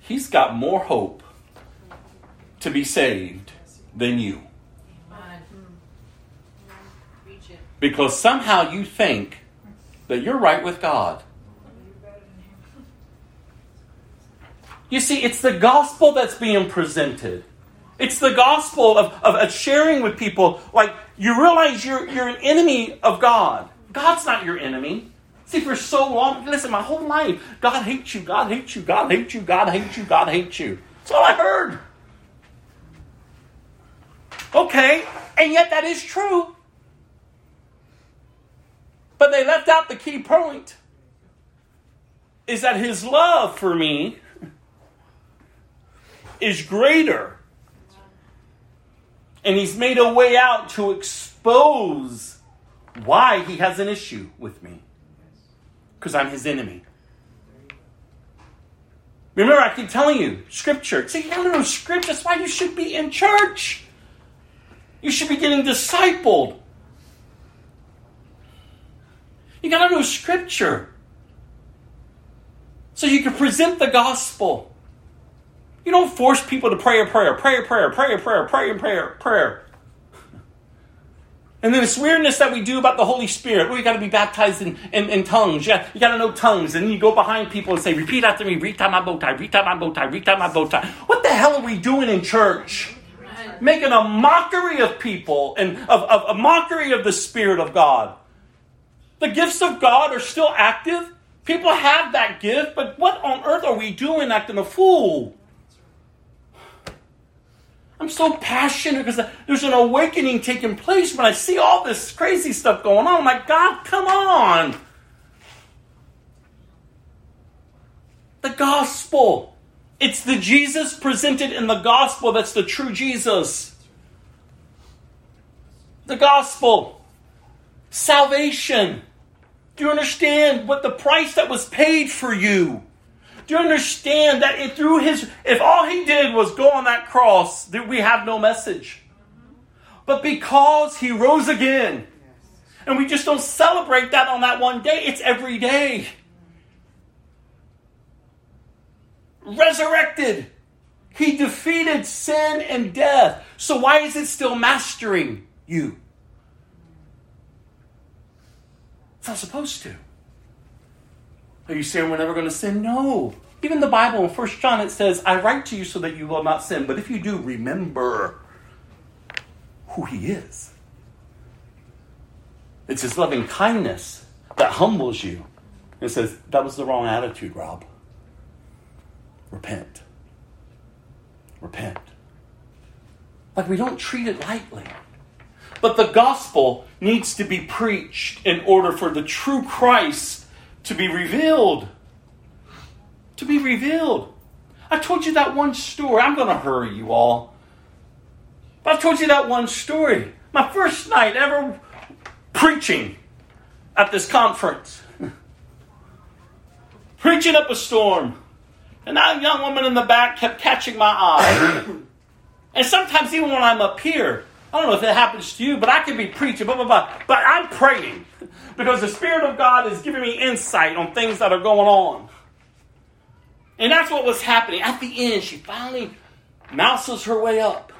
he's got more hope to be saved than you. Because somehow you think that you're right with God. You see, it's the gospel that's being presented. It's the gospel of, of, of, sharing with people. Like, you realize you're, you're an enemy of God. God's not your enemy. See, for so long, listen, my whole life, God hates you, God hates you, God hates you, God hates you, God hates you. That's all I heard. Okay, and yet that is true. But they left out the key point is that his love for me is greater. And he's made a way out to expose why he has an issue with me. Because I'm his enemy. Remember, I keep telling you, scripture. See, you gotta know scripture. That's why you should be in church. You should be getting discipled. You gotta know scripture. So you can present the gospel. You don't force people to pray a prayer, prayer, pray a prayer, pray a prayer, prayer. And then this weirdness that we do about the Holy Spirit. Oh, you got to be baptized in, in, in tongues. You got, you got to know tongues. And then you go behind people and say, repeat after me, bow tie, retie my bow tie. What the hell are we doing in church? Making a mockery of people and of, of a mockery of the Spirit of God. The gifts of God are still active. People have that gift, but what on earth are we doing acting a fool? I'm so passionate because there's an awakening taking place when I see all this crazy stuff going on. I'm like, God, come on. The gospel. It's the Jesus presented in the gospel that's the true Jesus. The gospel. Salvation. Do you understand what the price that was paid for you? Do you understand that it, through his, if all he did was go on that cross, that we have no message. But because he rose again, and we just don't celebrate that on that one day, it's every day. Resurrected. He defeated sin and death. So why is it still mastering you? It's not supposed to. Are you saying we're never going to sin? No. Even the Bible in 1 John it says, I write to you so that you will not sin. But if you do, remember who he is. It's his loving kindness that humbles you. It says, that was the wrong attitude, Rob. Repent. Repent. Like we don't treat it lightly. But the gospel needs to be preached in order for the true Christ to be revealed. To be revealed. I told you that one story. I'm going to hurry you all. But I told you that one story. My first night ever preaching at this conference. [laughs] preaching up a storm. And that young woman in the back kept catching my eye. [coughs] and sometimes, even when I'm up here, I don't know if it happens to you, but I can be preaching, blah, blah, blah. But I'm praying because the Spirit of God is giving me insight on things that are going on. And that's what was happening. At the end, she finally mouses her way up,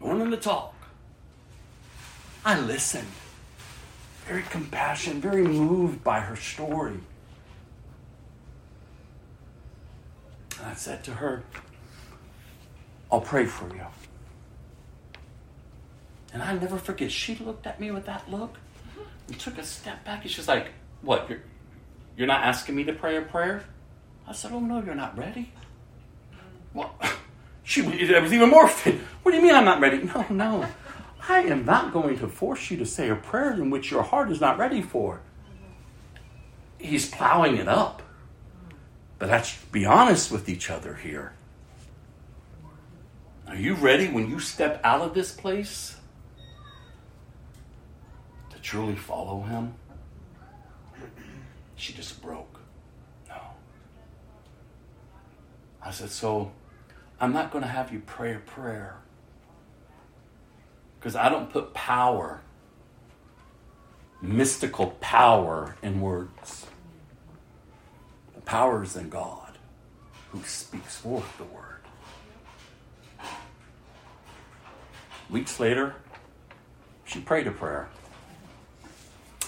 wanting to talk. I listened, very compassionate, very moved by her story. I said to her, I'll pray for you. And I never forget, she looked at me with that look and took a step back and she's like, What, you're, you're not asking me to pray a prayer? I said, Oh, no, you're not ready. Well, [laughs] she it was even more fit. What do you mean I'm not ready? No, no. I am not going to force you to say a prayer in which your heart is not ready for. He's plowing it up. But let's be honest with each other here. Are you ready when you step out of this place to truly follow him, she just broke. No. I said, So I'm not going to have you pray a prayer because I don't put power, mystical power, in words. The power is in God who speaks forth the word. Weeks later, she prayed a prayer.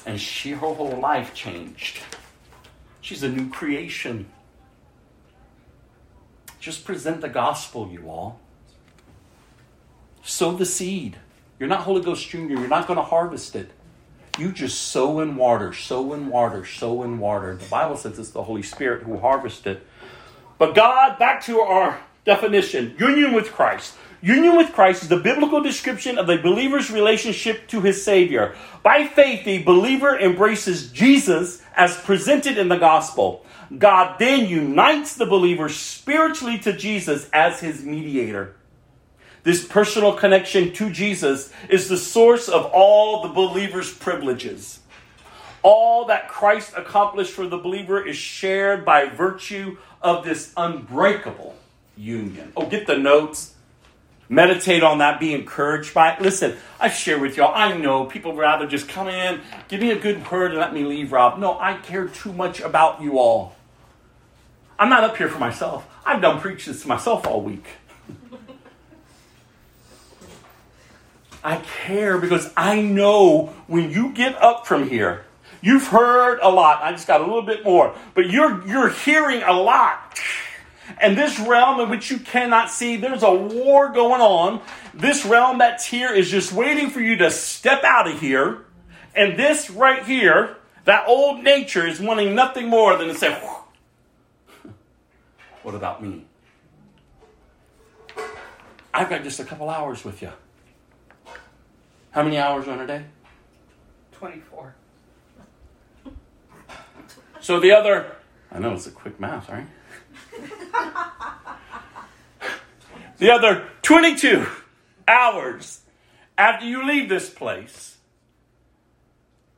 And she, her whole life changed. She's a new creation. Just present the gospel, you all. Sow the seed. You're not Holy Ghost Junior. You're not going to harvest it. You just sow in water, sow in water, sow in water. The Bible says it's the Holy Spirit who harvests it. But God, back to our definition union with Christ. Union with Christ is the biblical description of a believer's relationship to his Savior. By faith, the believer embraces Jesus as presented in the gospel. God then unites the believer spiritually to Jesus as his mediator. This personal connection to Jesus is the source of all the believer's privileges. All that Christ accomplished for the believer is shared by virtue of this unbreakable union. Oh, get the notes. Meditate on that, be encouraged by it. Listen, I share with y'all, I know people rather just come in, give me a good word, and let me leave, Rob. No, I care too much about you all. I'm not up here for myself. I've done preaches to myself all week. [laughs] I care because I know when you get up from here, you've heard a lot. I just got a little bit more, but you're you're hearing a lot. And this realm in which you cannot see, there's a war going on. This realm that's here is just waiting for you to step out of here. And this right here, that old nature is wanting nothing more than to say, What about me? I've got just a couple hours with you. How many hours on a day? 24. So the other, I know it's a quick math, right? The other 22 hours after you leave this place,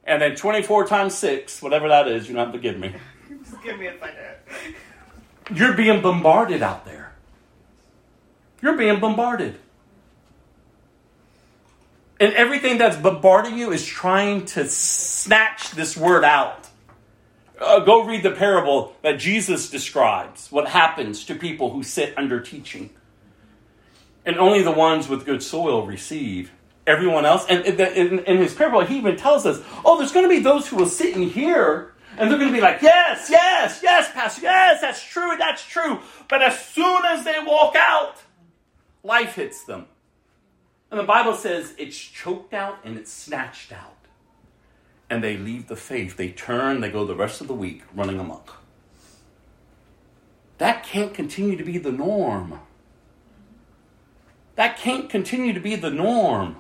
and then 24 times 6, whatever that is, you don't have to give me. Just give me a second. You're being bombarded out there. You're being bombarded. And everything that's bombarding you is trying to snatch this word out. Uh, go read the parable that Jesus describes what happens to people who sit under teaching. And only the ones with good soil receive. Everyone else, and in, his parable, he even tells us, oh, there's going to be those who will sit in here and they're going to be like, yes, yes, yes, Pastor, yes, that's true, that's true. But as soon as they walk out, life hits them. And the Bible says it's choked out and it's snatched out. And they leave the faith. They turn, they go the rest of the week running amok. That can't continue to be the norm. That can't continue to be the norm.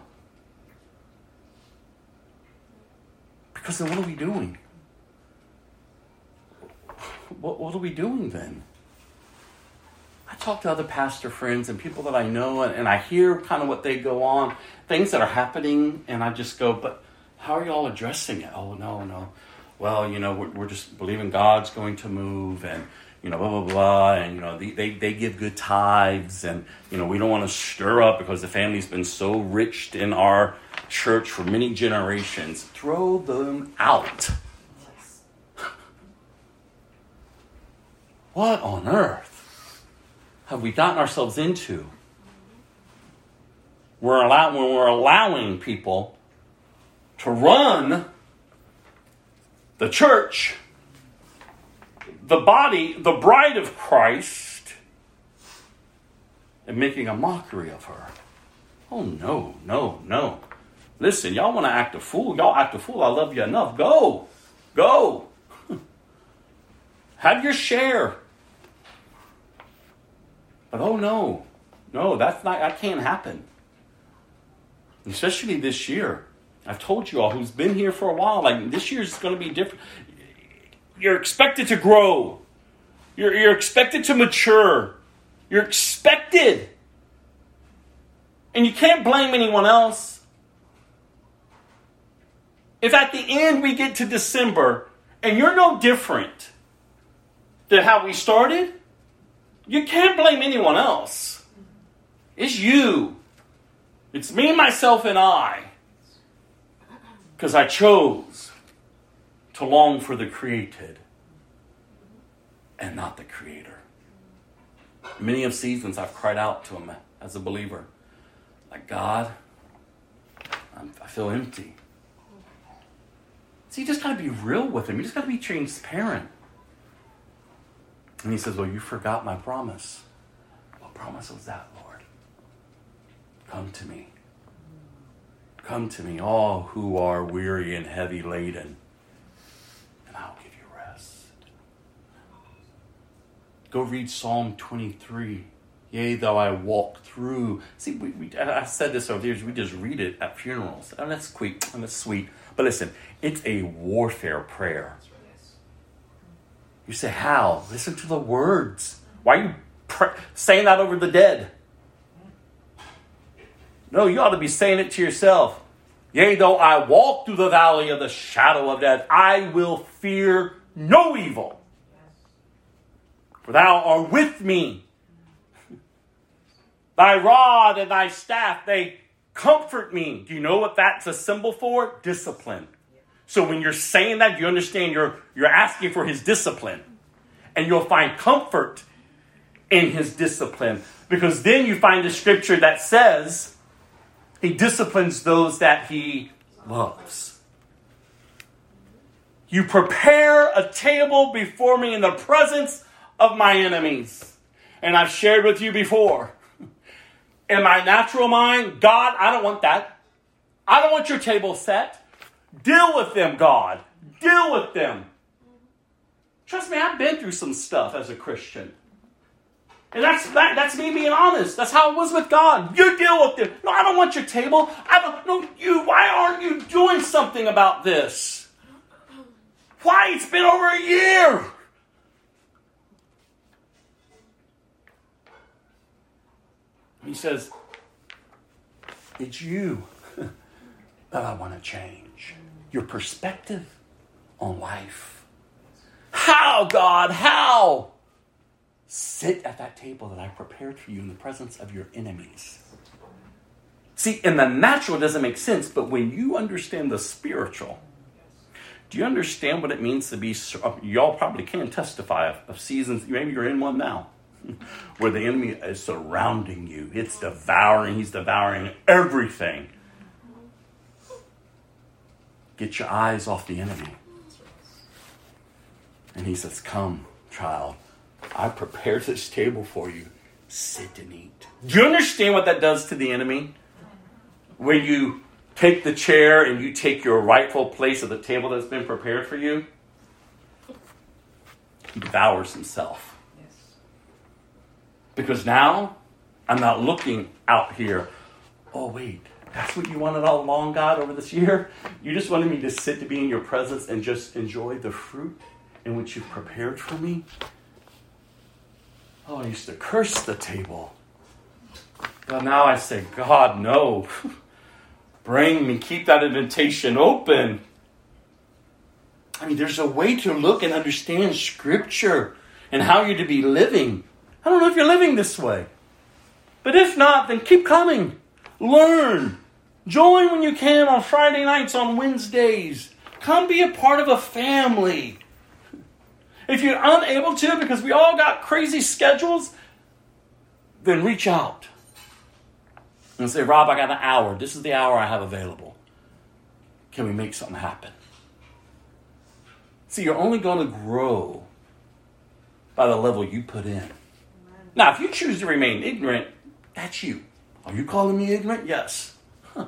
Because then what are we doing? What, what are we doing then? I talk to other pastor friends and people that I know, and, and I hear kind of what they go on, things that are happening, and I just go, but how are y'all addressing it? Oh, no, no. Well, you know, we're, we're just believing God's going to move, and, you know, blah, blah, blah, and, you know, they, they, they give good tithes, and, you know, we don't want to stir up because the family's been so rich in our church for many generations. Throw them out. [laughs] What on earth? have we gotten ourselves into? We're allow- when we're allowing people to run the church, the body, the bride of Christ, and making a mockery of her. Oh, no, no, no. Listen, y'all want to act a fool? Y'all act a fool. I love you enough. Go. Go. [laughs] Have your share. But oh no, no, that's not, that can't happen. Especially this year. I've told you all who's been here for a while, like this year is going to be different. You're expected to grow. You're, you're expected to mature. You're expected. And you can't blame anyone else. If at the end we get to December and you're no different than how we started, you can't blame anyone else. It's you. It's me, myself, and I. Because I chose to long for the created and not the creator. Many of seasons I've cried out to him as a believer, like, God, I'm, i feel empty. See, you just got to be real with him. You just got to be transparent. And he says, Well, you forgot my promise. What promise was that, Lord? Come to me. Come to me, all who are weary and heavy laden, I'll give you rest. Go read Psalm 23. Yea, though I walk through. See, we, we, I said this over the years. We just read it at funerals, and that's sweet. And that's sweet. But listen, it's a warfare prayer. You say, how? Listen to the words. Why are you saying that over the dead? No, you ought to be saying it to yourself. Yea, though I walk through the valley of the shadow of death, I will fear no evil. For thou art with me. Thy rod and thy staff, they comfort me. Do you know what that's a symbol for? Discipline. So when you're saying that, you understand you're, you're asking for his discipline. And you'll find comfort in his discipline. Because then you find a scripture that says, he disciplines those that he loves. You prepare a table before me in the presence of my enemies. And I've shared with you before. In my natural mind, God, I don't want that. I don't want your table set. Deal with them, God. Deal with them. Trust me, I've been through some stuff as a Christian. And that's that, that's me being honest. That's how it was with God. You deal with it. No, I don't want your table. I don't no you why aren't you doing something about this? Why? It's been over a year. He says, It's you [laughs] that I want to change. Your perspective on life. How, God? How? Sit at that table that I prepared for you in the presence of your enemies. See, in the natural, it doesn't make sense, but when you understand the spiritual, do you understand what it means to be? Uh, y'all probably can testify of, of seasons, maybe you're in one now, [laughs] where the enemy is surrounding you. It's devouring, he's devouring everything. Get your eyes off the enemy. And he says, Come, child I prepare this table for you. Sit and eat. Do you understand what that does to the enemy? When you take the chair and you take your rightful place at the table that's been prepared for you, he devours himself. Yes. Because now I'm not looking out here. Oh, wait, that's what you wanted all along, God, over this year? You just wanted me to sit to be in your presence and just enjoy the fruit in which you've prepared for me? Oh, I used to curse the table. But now I say, God, no. [laughs] Bring me, keep that invitation open. I mean, there's a way to look and understand Scripture and how you're to be living. I don't know if you're living this way. But if not, then keep coming. Learn. Join when you can on Friday nights, on Wednesdays. Come be a part of a family. If you're unable to, because we all got crazy schedules, then reach out and say, Rob, I got an hour. This is the hour I have available. Can we make something happen? See, you're only going to grow by the level you put in. Now, if you choose to remain ignorant, that's you. Are you calling me ignorant? Yes. Huh.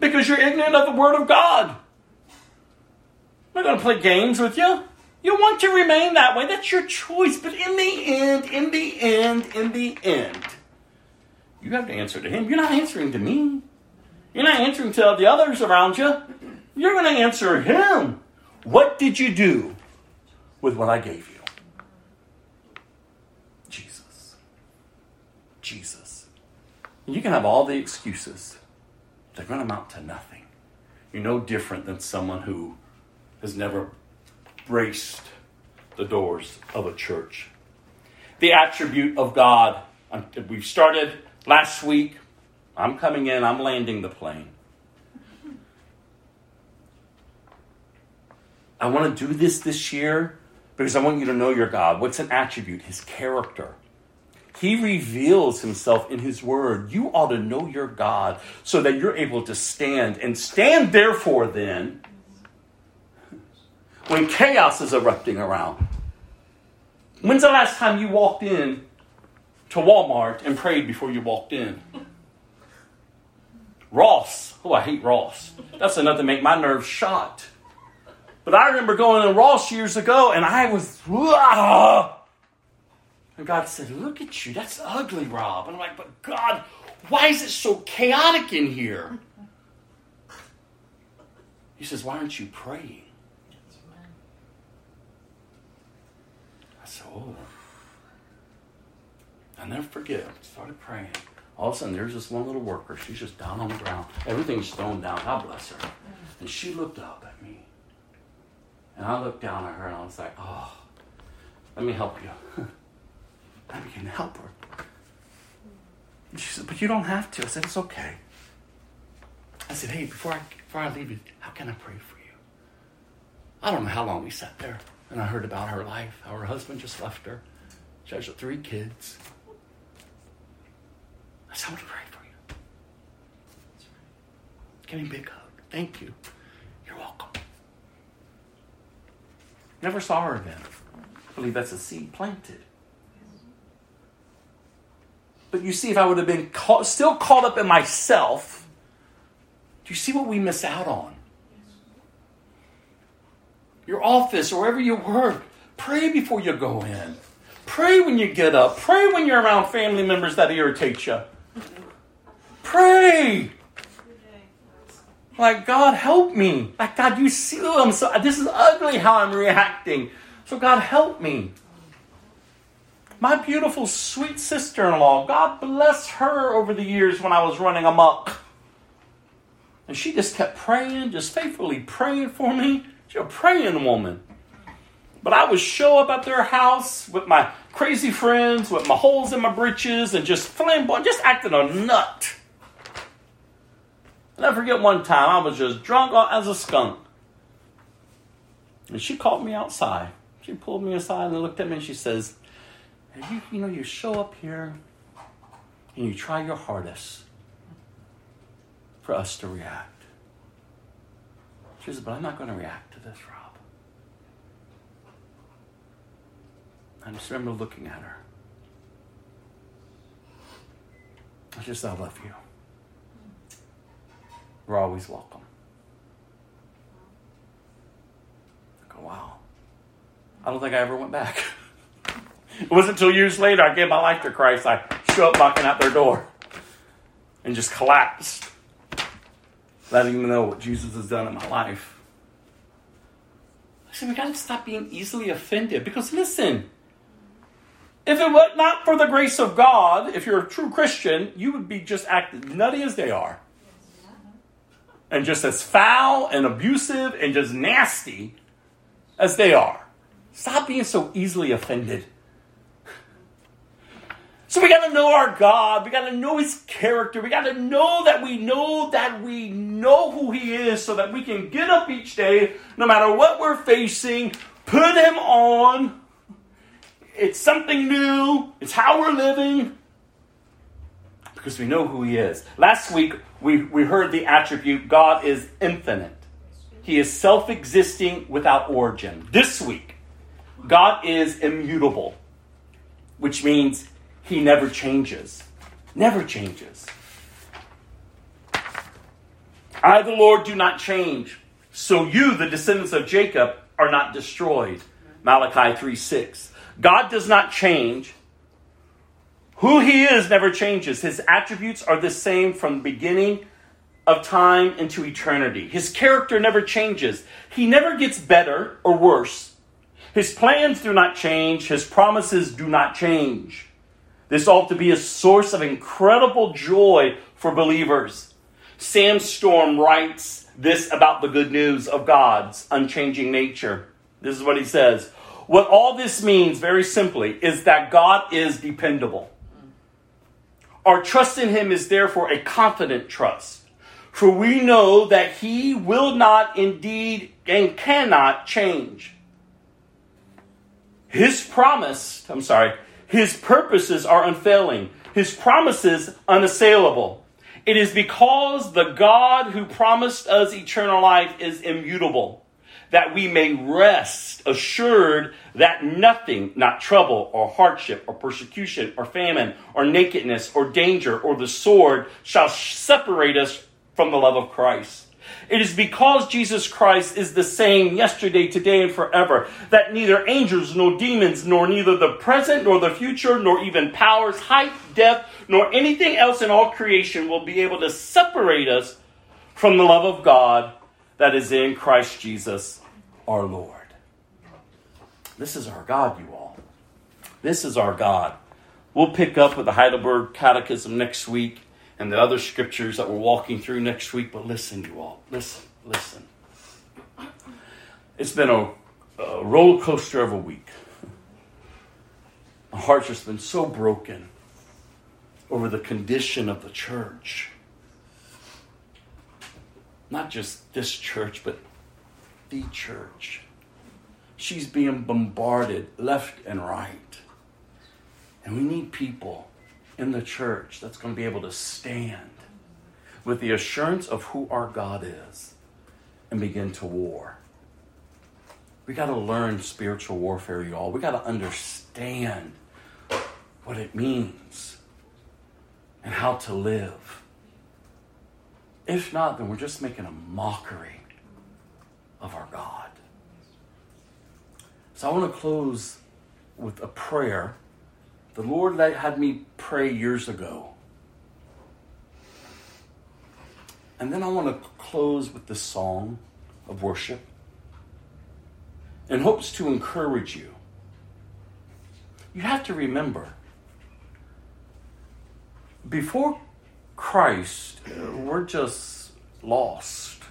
Because you're ignorant of the Word of God. I'm not going to play games with you. You want to remain that way. That's your choice. But in the end, in the end, in the end, you have to answer to him. You're not answering to me. You're not answering to the others around you. You're going to answer him. What did you do with what I gave you? Jesus. Jesus. You can have all the excuses, they're going to amount to nothing. You're no different than someone who has never braced the doors of a church. The attribute of God. Um, we've started last week. I'm coming in, I'm landing the plane. I want to do this this year because I want you to know your God. What's an attribute? His character. He reveals himself in his word. You ought to know your God so that you're able to stand and stand, therefore, then, when chaos is erupting around. When's the last time you walked in to Walmart and prayed before you walked in? Ross. Oh, I hate Ross. That's enough to make my nerves shot. But I remember going to Ross years ago and I was, and God said, Look at you. That's ugly, Rob. And I'm like, But God, why is it so chaotic in here? He says, Why aren't you praying? I said, Oh. I'll never forget. I started praying. All of a sudden, there's this one little worker. She's just down on the ground. Everything's thrown down. God bless her. Mm. And she looked up at me. And I looked down at her and I was like, Oh, let me help you. [laughs] I can help her. And she said, But you don't have to. I said, It's okay. I said, Hey, before I, before I leave you, how can I pray for you? I don't know how long we sat there. And I heard about her life, how her husband just left her. She has three kids. I said, I to pray for you. Give me a big hug. Thank you. You're welcome. Never saw her again. I believe that's a seed planted. But you see, if I would have been caught, still caught up in myself, do you see what we miss out on? Your office or wherever you work, pray before you go in. Pray when you get up. Pray when you're around family members that irritate you. Pray. Like, God, help me. Like, God, you see what I'm so, this is ugly how I'm reacting. So, God, help me. My beautiful, sweet sister in law, God bless her over the years when I was running amok. And she just kept praying, just faithfully praying for me. She's a praying woman. But I would show up at their house with my crazy friends, with my holes in my breeches, and just flamboyant, just acting a nut. And I forget one time I was just drunk as a skunk. And she called me outside. She pulled me aside and looked at me and she says, you, you know, you show up here and you try your hardest for us to react. She says, but I'm not going to react this, Rob. I just remember looking at her. I just, I love you. We're always welcome. I go, wow. I don't think I ever went back. [laughs] It wasn't until years later I gave my life to Christ, I show up knocking at their door and just collapsed, letting them know what Jesus has done in my life. Listen, we gotta stop being easily offended because listen, if it were not for the grace of God, if you're a true Christian, you would be just acting nutty as they are. And just as foul and abusive and just nasty as they are. Stop being so easily offended. So we got to know our God. We got to know His character. We got to know that we know that we know who He is so that we can get up each day, no matter what we're facing, put Him on. It's something new, it's how we're living because we know who He is. Last week, we, we heard the attribute God is infinite, He is self existing without origin. This week, God is immutable, which means he never changes. Never changes. I, the Lord, do not change. So you, the descendants of Jacob, are not destroyed. Malachi 3 6. God does not change. Who he is never changes. His attributes are the same from the beginning of time into eternity. His character never changes. He never gets better or worse. His plans do not change. His promises do not change. This ought to be a source of incredible joy for believers. Sam Storm writes this about the good news of God's unchanging nature. This is what he says. What all this means, very simply, is that God is dependable. Our trust in Him is therefore a confident trust, for we know that He will not indeed and cannot change. His promise, I'm sorry, his purposes are unfailing, His promises unassailable. It is because the God who promised us eternal life is immutable. that we may rest assured that nothing, not trouble or hardship or persecution or famine or nakedness or danger or the sword, shall separate us from the love of Christ. It is because Jesus Christ is the same yesterday, today, and forever that neither angels nor demons, nor neither the present nor the future, nor even powers, height, depth, nor anything else in all creation will be able to separate us from the love of God that is in Christ Jesus our Lord. This is our God, you all. This is our God. We'll pick up with the Heidelberg Catechism next week and the other scriptures that we're walking through next week. But listen, you all, listen, listen. It's been a, a roller coaster of a week. My heart's just been so broken over the condition of the church. Not just this church, but the church. She's being bombarded left and right. And we need people in the church that's going to be able to stand with the assurance of who our God is and begin to war. We got to learn spiritual warfare, y'all. We got to understand what it means and how to live. If not, then we're just making a mockery of our God. So I want to close with a prayer the Lord had me pray years ago. And then I want to close with the song of worship in hopes to encourage you. You have to remember before Christ, we're just lost.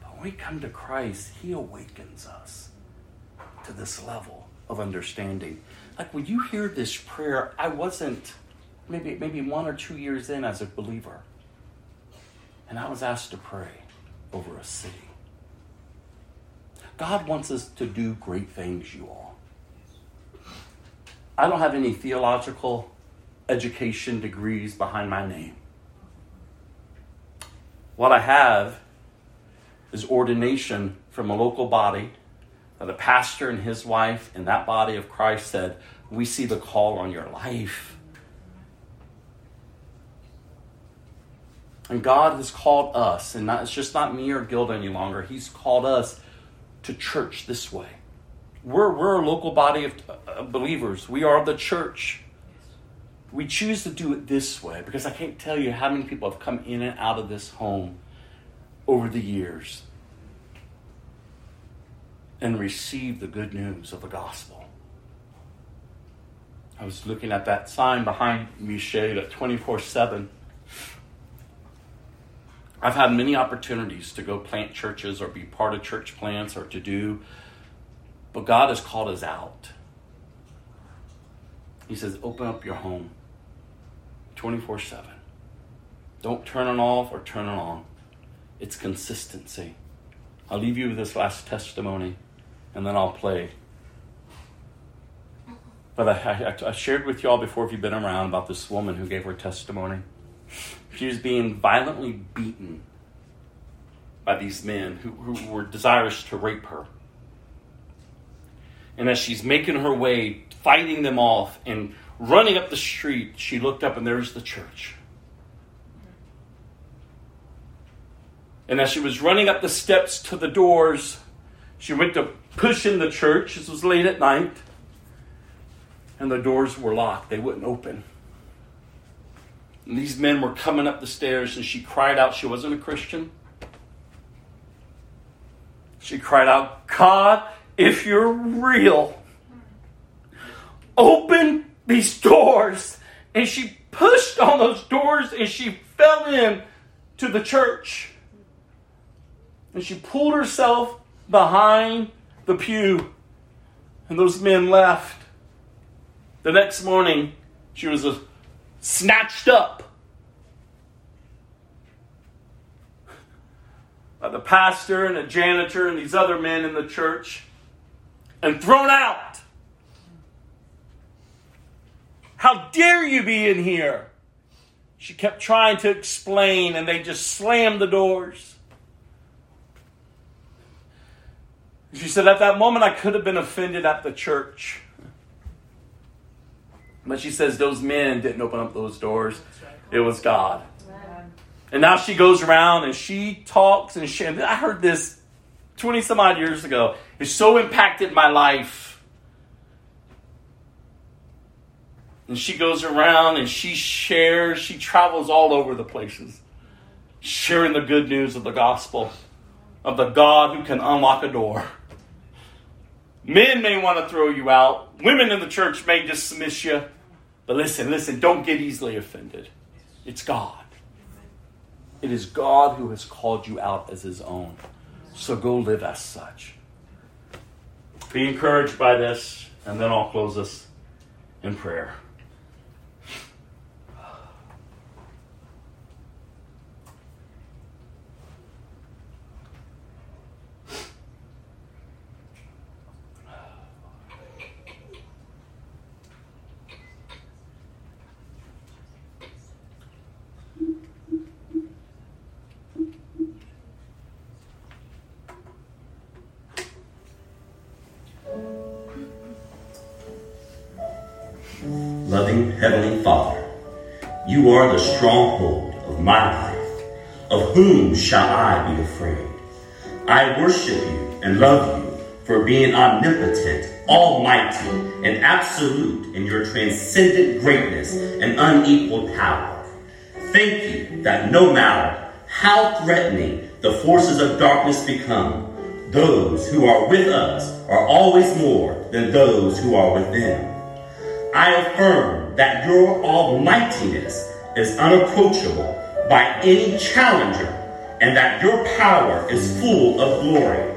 But when we come to Christ, He awakens us to this level of understanding. Like when you hear this prayer, I wasn't maybe maybe one or two years in as a believer. And I was asked to pray over a city. God wants us to do great things, you all. I don't have any theological education degrees behind my name. What I have is ordination from a local body the pastor and his wife in that body of Christ said, We see the call on your life. And God has called us, and not, it's just not me or Gilda any longer. He's called us to church this way. We're, we're a local body of uh, believers. We are the church. We choose to do it this way because I can't tell you how many people have come in and out of this home over the years and receive the good news of the gospel. I was looking at that sign behind me, at 24 7. I've had many opportunities to go plant churches or be part of church plants or to do, but God has called us out. He says, open up your home 24 7. Don't turn it off or turn it on. It's consistency. I'll leave you with this last testimony and then I'll play. But I, I, I shared with y'all before, if you've been around, about this woman who gave her testimony. She was being violently beaten by these men who, who were desirous to rape her. And as she's making her way, fighting them off, and running up the street, she looked up and there's the church. And as she was running up the steps to the doors, she went to push in the church. This was late at night. And the doors were locked, they wouldn't open. And these men were coming up the stairs, and she cried out. She wasn't a Christian. She cried out, God, if you're real, open these doors. And she pushed on those doors and she fell in to the church. And she pulled herself behind the pew, and those men left. The next morning, she was snatched up by the pastor and a janitor and these other men in the church and thrown out. How dare you be in here? She kept trying to explain, and they just slammed the doors. She said, At that moment, I could have been offended at the church. But she says, Those men didn't open up those doors, it was God. And now she goes around and she talks and she, I heard this 20 some odd years ago. It so impacted my life. And she goes around and she shares, she travels all over the places, sharing the good news of the gospel, of the God who can unlock a door. Men may want to throw you out, women in the church may dismiss you. But listen, listen, don't get easily offended. It's God. It is God who has called you out as his own. So go live as such. Be encouraged by this, and then I'll close us in prayer. You are the stronghold of my life. Of whom shall I be afraid? I worship you and love you for being omnipotent, almighty, and absolute in your transcendent greatness and unequaled power. Thank you that no matter how threatening the forces of darkness become, those who are with us are always more than those who are with them. I affirm that your almightiness is unapproachable by any challenger and that your power is full of glory.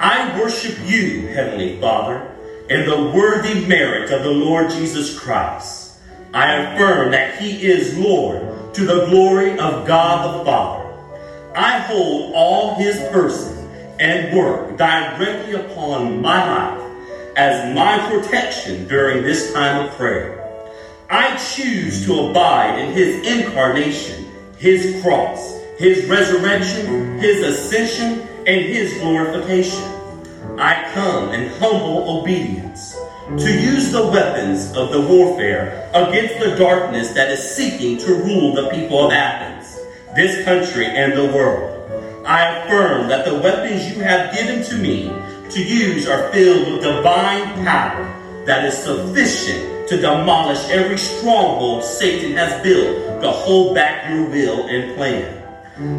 I worship you, Heavenly Father, in the worthy merit of the Lord Jesus Christ. I affirm that he is Lord to the glory of God the Father. I hold all his person and work directly upon my life as my protection during this time of prayer. I choose to abide in his incarnation, his cross, his resurrection, his ascension, and his glorification. I come in humble obedience to use the weapons of the warfare against the darkness that is seeking to rule the people of Athens, this country, and the world. I affirm that the weapons you have given to me to use are filled with divine power that is sufficient to demolish every stronghold Satan has built to hold back your will and plan.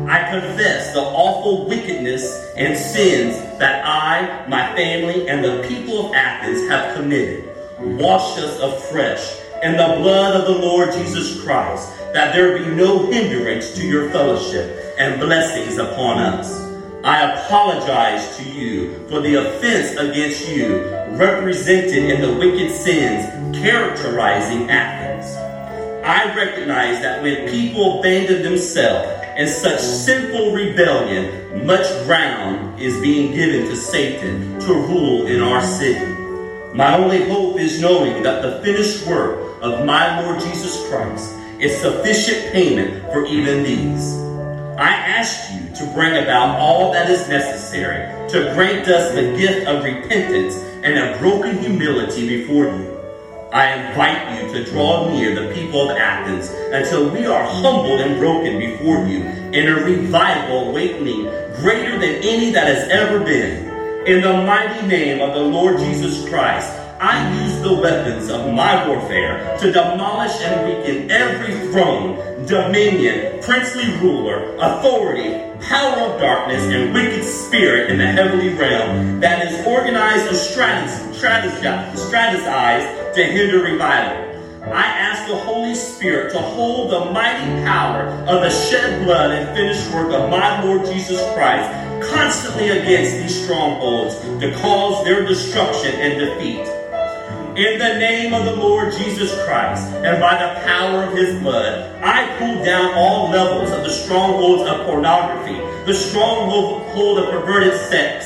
I confess the awful wickedness and sins that I, my family, and the people of Athens have committed. Wash us afresh in the blood of the Lord Jesus Christ, that there be no hindrance to your fellowship and blessings upon us. I apologize to you for the offense against you represented in the wicked sins characterizing Athens. I recognize that when people abandon themselves in such sinful rebellion, much ground is being given to Satan to rule in our city. My only hope is knowing that the finished work of my Lord Jesus Christ is sufficient payment for even these. I ask you to bring about all that is necessary to grant us the gift of repentance and a broken humility before you. I invite you to draw near the people of Athens until we are humbled and broken before you in a revival awakening greater than any that has ever been. In the mighty name of the Lord Jesus Christ, I use the weapons of my warfare to demolish and weaken every throne, dominion, princely ruler, authority, power of darkness, and wicked spirit in the heavenly realm that is organized strategized, strategized to hinder revival. I ask the Holy Spirit to hold the mighty power of the shed blood and finished work of my Lord Jesus Christ constantly against these strongholds to cause their destruction and defeat. In the name of the Lord Jesus Christ and by the power of his blood, I pull down all levels of the strongholds of pornography, the stronghold of perverted sex,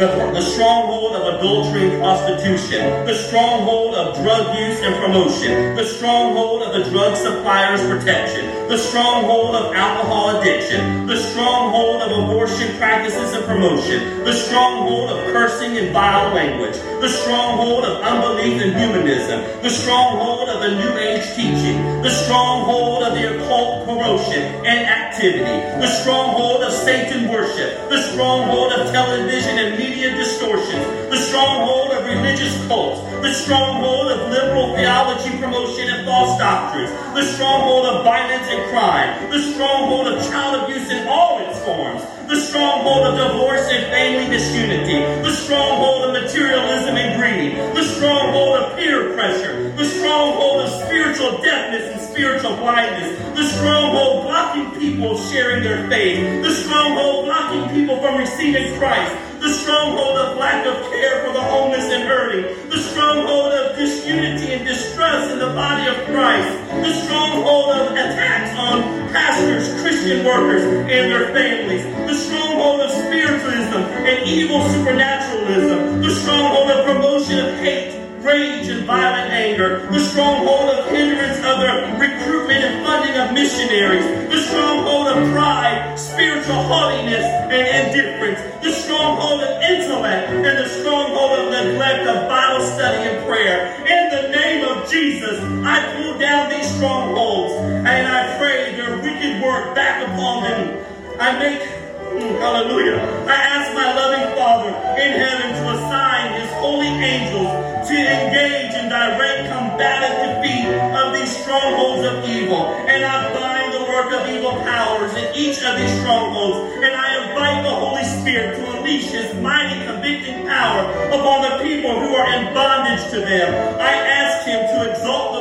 the, the stronghold of adultery and prostitution, the stronghold of drug use and promotion, the stronghold of the drug supplier's protection, the stronghold of alcohol addiction, the stronghold of abortion practices and promotion, the stronghold of cursing and vile language, the stronghold of unbelief and humanism, the stronghold of the New Age teaching, the stronghold of the occult promotion and activity, the stronghold of Satan worship, the stronghold of television and media media distortions, the stronghold of religious cults, the stronghold of liberal theology promotion and false doctrines, the stronghold of violence and crime, the stronghold of child abuse in all its forms, the stronghold of divorce and family disunity, the stronghold of materialism and greed, the stronghold of peer pressure, the stronghold of spiritual deafness and spiritual blindness, the stronghold blocking people sharing their faith, the stronghold blocking people from receiving Christ, the stronghold of lack of care for the homeless and hurting, the stronghold of disunity and distrust in the body of Christ, the stronghold of attacks on pastors, Christian workers, and their families, the stronghold of spiritualism and evil supernaturalism, the stronghold of promotion of hate rage and violent anger, the stronghold of hindrance of the recruitment and funding of missionaries, the stronghold of pride, spiritual haughtiness, and indifference, the stronghold of intellect, and the stronghold of neglect of Bible study and prayer. In the name of Jesus, I pull down these strongholds and I pray their wicked work back upon them. I make mm, Hallelujah. I ask my loving Father in heaven to assign his holy angels to engage in direct combative defeat of these strongholds of evil. And I bind the work of evil powers in each of these strongholds. And I invite the Holy Spirit to unleash his mighty convicting power upon the people who are in bondage to them. I ask him to exalt the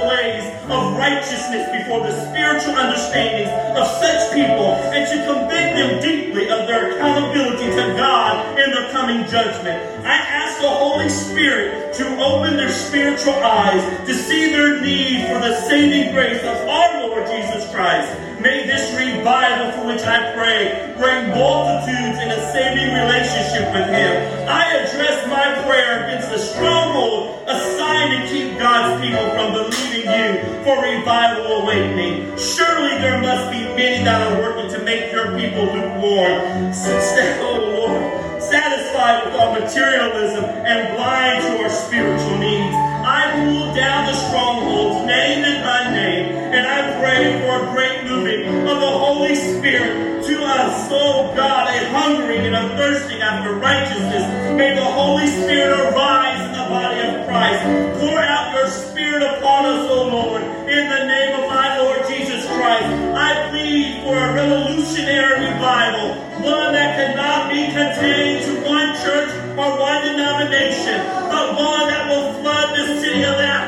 righteousness before the spiritual understandings of such people and to convict them deeply of their accountability to God in the coming judgment. I ask the Holy Spirit to open their spiritual eyes to see their need for the saving grace of our Lord Jesus Christ. May this revival for which I pray bring multitudes in a saving relationship with Him. I address my prayer against the stronghold assigned to keep God's people from believing you for revival awakening. Surely there must be many that are working to make your people lukewarm. Oh Lord, satisfied with our materialism and blind to our spiritual needs. I pull down the strongholds, named and name, and I pray for a great moving of the Holy Spirit to us, oh God, a hungering and a thirsting after righteousness. May the Holy Spirit arise the body of Christ. Pour out your Spirit upon us, O Lord, in the name of my Lord Jesus Christ. I plead for a revolutionary revival, one that cannot be contained to one church or one denomination, but one that will flood the city of Athens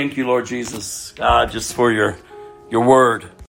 thank you, Lord Jesus, God, just for your, your word.